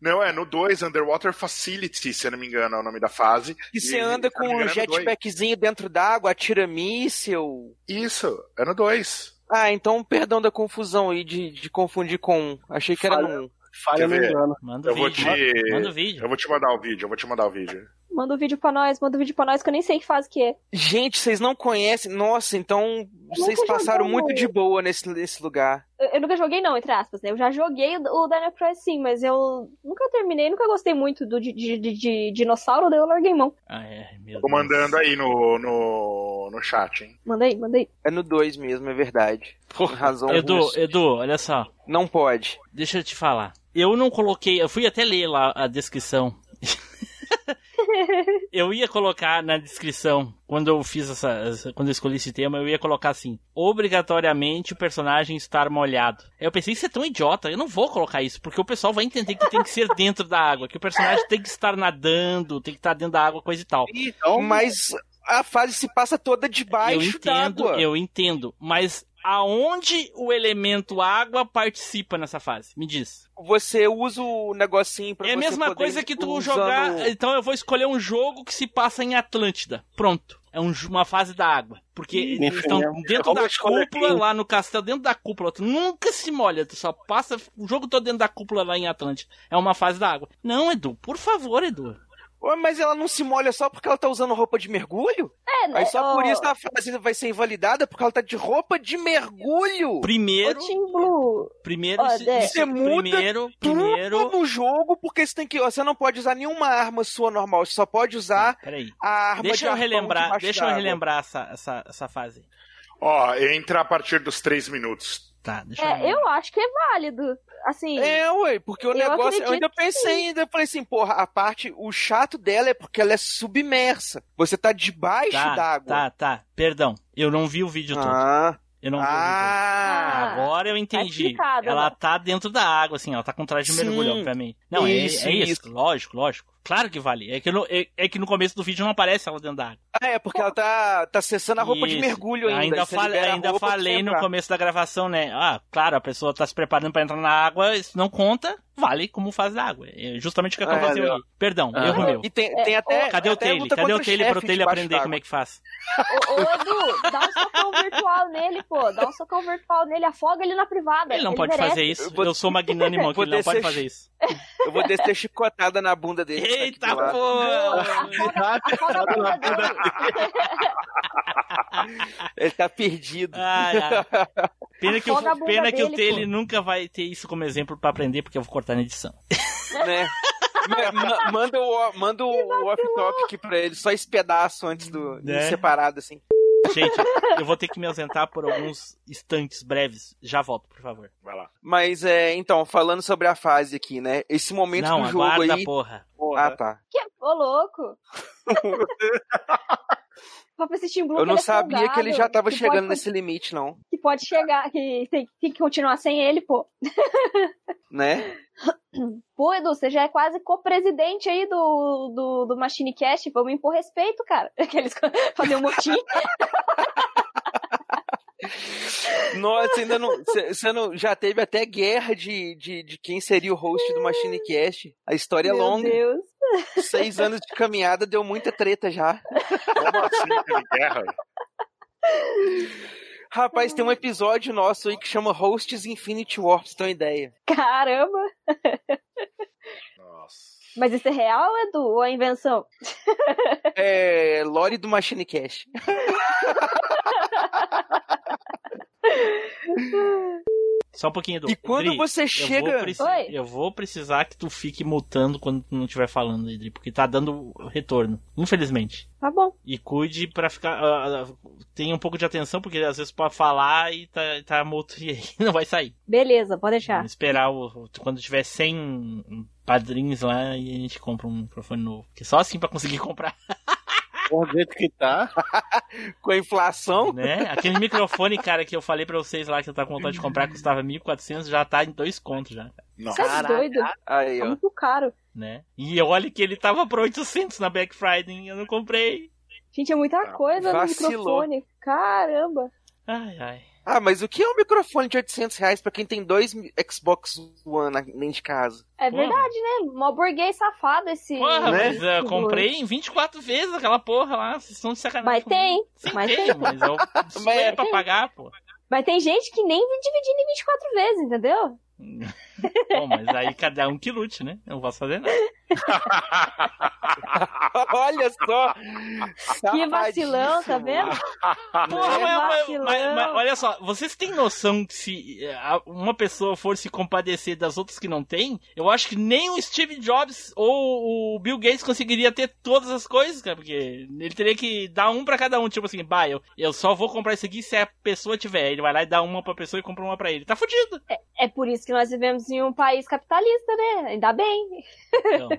Não, é no 2, Underwater Facility, se eu não me engano, é o nome da fase. Você E, anda se eu não com um é jetpackzinho dentro d'água, atira míssil. Isso, é no 2. Ah, então perdão da confusão aí de, de confundir com um. Achei que era Falha. 1. Falha no engano. Manda o Eu vou vídeo. te. Manda o vídeo. Eu vou te mandar o vídeo, eu vou te mandar o vídeo. Manda o vídeo pra nós, manda o vídeo pra nós, que eu nem sei que fase que é. Gente, vocês não conhecem? Nossa, então vocês passaram muito de boa nesse, nesse lugar. Eu, eu nunca joguei, não, entre aspas, né? Eu já joguei o, o Daniel Cry sim, mas eu nunca terminei, nunca gostei muito do de, de, de- de dinossauro, daí eu larguei mão. Ah, é, meu Tô mandando aí no, no, no chat, hein? Manda aí, manda aí. É no 2 mesmo, é verdade. Por razão. Edu, russa. Edu, olha só. Não pode. Deixa eu te falar. Eu não coloquei, eu fui até ler lá a descrição. eu ia colocar na descrição, quando eu fiz essa, quando eu escolhi esse tema, eu ia colocar assim: obrigatoriamente o personagem estar molhado. Aí eu pensei, isso é tão idiota, eu não vou colocar isso, porque o pessoal vai entender que tem que ser dentro da água, que o personagem tem que estar nadando, tem que estar dentro da água, coisa e tal. Então, Mas a fase se passa toda Eu debaixo entendo, d'água. eu entendo, mas aonde o elemento água participa nessa fase? Me diz. Você usa o negocinho pra É a mesma poder coisa que tu usando- jogar. Então eu vou escolher um jogo que se passa em Atlântida. Pronto. É um uma fase da água. Porque eles estão enfim, dentro da cúpula, aqui. lá no castelo, dentro da cúpula. Tu nunca se molha, tu só passa o jogo todo dentro da cúpula lá em Atlântida. É uma fase da água. Não, Edu, por favor, Edu. Ué, mas ela não se molha só porque ela tá usando roupa de mergulho? É, né? Aí só ô, por isso a fase vai ser invalidada porque ela tá de roupa de mergulho. Primeiro, Blue. primeiro, Dé. isso- Você muda primeiro, Tudo primeiro. no jogo porque você tem que. Você não pode usar nenhuma arma sua normal. Você só pode usar Peraí. a arma de Deixa eu arpão relembrar, debaixo deixa eu relembrar essa, essa, essa fase. Ó, entra a partir dos 3 minutos. Tá, deixa eu É, relembrar. eu acho que é válido. Assim, É, ué, porque o Eu negócio. Eu ainda pensei sim. ainda, eu falei assim, porra, a parte. O chato dela é porque ela é submersa. Você tá debaixo Tá, d'água. tá, tá. Perdão, eu não vi o vídeo todo. Ah, Eu não vi o vídeo todo. ah, Agora eu entendi. explicado, ela né? tá dentro da água, assim, ela tá com traje de mergulho, obviamente. Não, é- Isso, é, isso, isso. lógico, lógico. Claro que vale. É que, no, é, é que no começo do vídeo não aparece ela dentro da água. Ah, é, porque ela tá, tá acessando a roupa de Isso. mergulho ainda. Ainda, Aí você fale- libera a ainda falei no começo da gravação, né? Ah, claro, a pessoa tá se preparando pra entrar na água, isso não conta, vale como faz da água. É justamente o que Ah, aconteceu valeu. ali. Perdão, Ah. erro meu. E tem, É, tem até. Cadê o até Taylor? luta Cadê o Taylor pro Taylor aprender como é que faz? Ô, ô, Edu, dá um socão virtual nele, pô. Dá um socão virtual nele, afoga ele na privada. Ele não pode merece. fazer isso. Eu vou- Eu sou magnânimo aqui, ele não pode descer- fazer isso. Eu vou descer chicotada na bunda dele. tá Eita lado. porra! Ele tá perdido. Ai. Pena que, bunda pena que Taylor nunca vai ter isso como exemplo pra aprender, porque eu vou cortar na edição. né? Ma- ma- manda o, manda o off-topic pra ele, só esse pedaço antes do de Né? separado, assim. Gente, eu vou ter que me ausentar por alguns instantes breves. Já volto, por favor. Vai lá. Mas é, então, falando sobre a fase aqui, né? Esse momento Não, do jogo aguarda, aí. porra. Ah, tá. Que... Ô, louco. Steam Blue Eu não é sabia que ele já tava chegando pode- nesse limite, não. Que pode chegar, que tem, tem que continuar sem ele, pô. Né? Pô, Edu, você já é quase co-presidente aí do, do, do Machine Cast. Vamos impor respeito, cara. Aqueles fazer um motim. Nossa, ainda não. Você não. Já teve até guerra de, de, de quem seria o host do Machine Cast. A história é Meu longa. Deus. Seis anos de caminhada deu muita treta já. Como assim teve guerra? Rapaz, tem um episódio nosso aí que chama Hosts Infinity War, pra você ter uma ideia. Caramba. Nossa. Mas isso é real, Edu? Ou é invenção? É. Lore do Machine Cast. Só um pouquinho, Edu. E quando Dri, você eu chega- Vou preci- Oi. Eu vou precisar que tu fique mutando quando tu não estiver falando, Edri, porque tá dando retorno, infelizmente. Tá bom. E cuide pra ficar. ah, tenha um pouco de atenção, porque às vezes pode falar e tá, tá muto e aí não vai sair. Beleza, pode deixar. Vamos esperar o, o- quando tiver 100 padrinhos lá e a gente compra um microfone novo. Porque só assim pra conseguir comprar, Por jeito que tá. Com a inflação. né? Aquele microfone, cara, que eu falei pra vocês lá que eu tava com vontade de comprar, custava 1.400, já tá em dois contos já, Você é doido? Aí, Tá ó. muito caro. né? E olha que ele tava por 800 na Black Friday e eu não comprei. Gente, é muita coisa no microfone. Caramba. Ai, ai. Ah, mas o que é um microfone de 800 reais pra quem tem dois Xbox One na- dentro de casa? É Porra. verdade, né? Mó burguês safado esse. Porra, Né? mas eu comprei em 24 vezes aquela porra lá. Vocês estão de sacanagem. Mas tem. Sim, Mas tem, tem. mas eu suei pra pagar, pô. Mas tem gente que nem dividindo em 24 vezes, entendeu? Bom, mas aí cada um que lute, né? Eu não posso fazer nada. Olha só! Que vacilão, tá vendo? Porra, É mas, mas- vacilão. mas- mas olha só, vocês têm noção que se eh, uma pessoa for se compadecer das outras que não tem, eu acho que nem o Steve Jobs ou o Bill Gates conseguiria ter todas as coisas, cara, porque ele teria que dar um pra cada um, tipo assim, bah, eu, eu só vou comprar isso aqui se a pessoa tiver. Ele vai lá e dá uma pra pessoa e compra uma pra ele. Tá fudido. É por isso que nós vivemos em um país capitalista, né? Ainda bem. Então,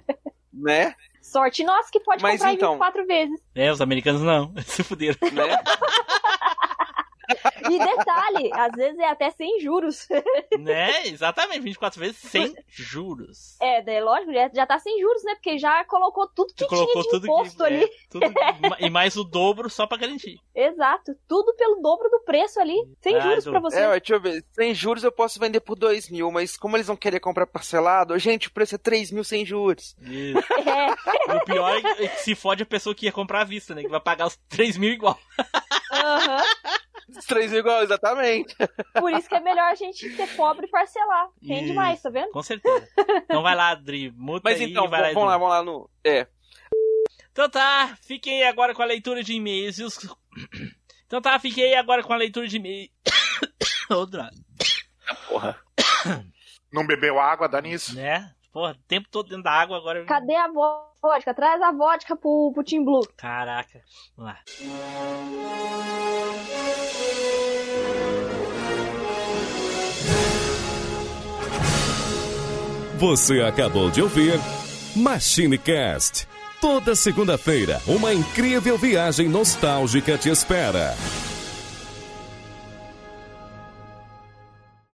Né? Sorte nossa que pode Mas comprar então- em 24 vezes. é, os americanos não. Se fuderam. Né? E detalhe, às vezes é até sem juros. né? Exatamente, 24 vezes sem juros. É, daí lógico, já, já tá sem juros, né? Porque já colocou tudo que Tu tinha colocou de tudo imposto que, ali. é, tudo- e mais o dobro só pra garantir. Exato, tudo pelo dobro do preço ali. Sem Ah, juros do- pra você. É, deixa eu ver. Sem juros eu posso vender por 2 mil, mas como eles vão querer comprar parcelado, gente, o preço é 3 mil sem juros. Isso. É, o pior é que se fode a pessoa que ia comprar à vista, né? Que vai pagar os 3 mil igual. aham. 3 mil igual, exatamente. Por isso que é melhor a gente ser pobre e parcelar. Rende Isso. mais, tá vendo? Com certeza. Então vai lá, Adri. Muta Mas aí então, e vai lá, vamos lá, vamos lá no. É. Então tá, fiquem aí agora com a leitura de e-mails. e os- Então tá, fiquei agora com a leitura de e-mails. Ô, droga. Porra. Não bebeu água, dá nisso? Né? Porra, o tempo todo dentro da água agora. Cadê a vodka? Traz a vodka pro, pro Team Blue. Caraca. Vamos lá. Você acabou de ouvir MachineCast. Toda segunda-feira, uma incrível viagem nostálgica te espera.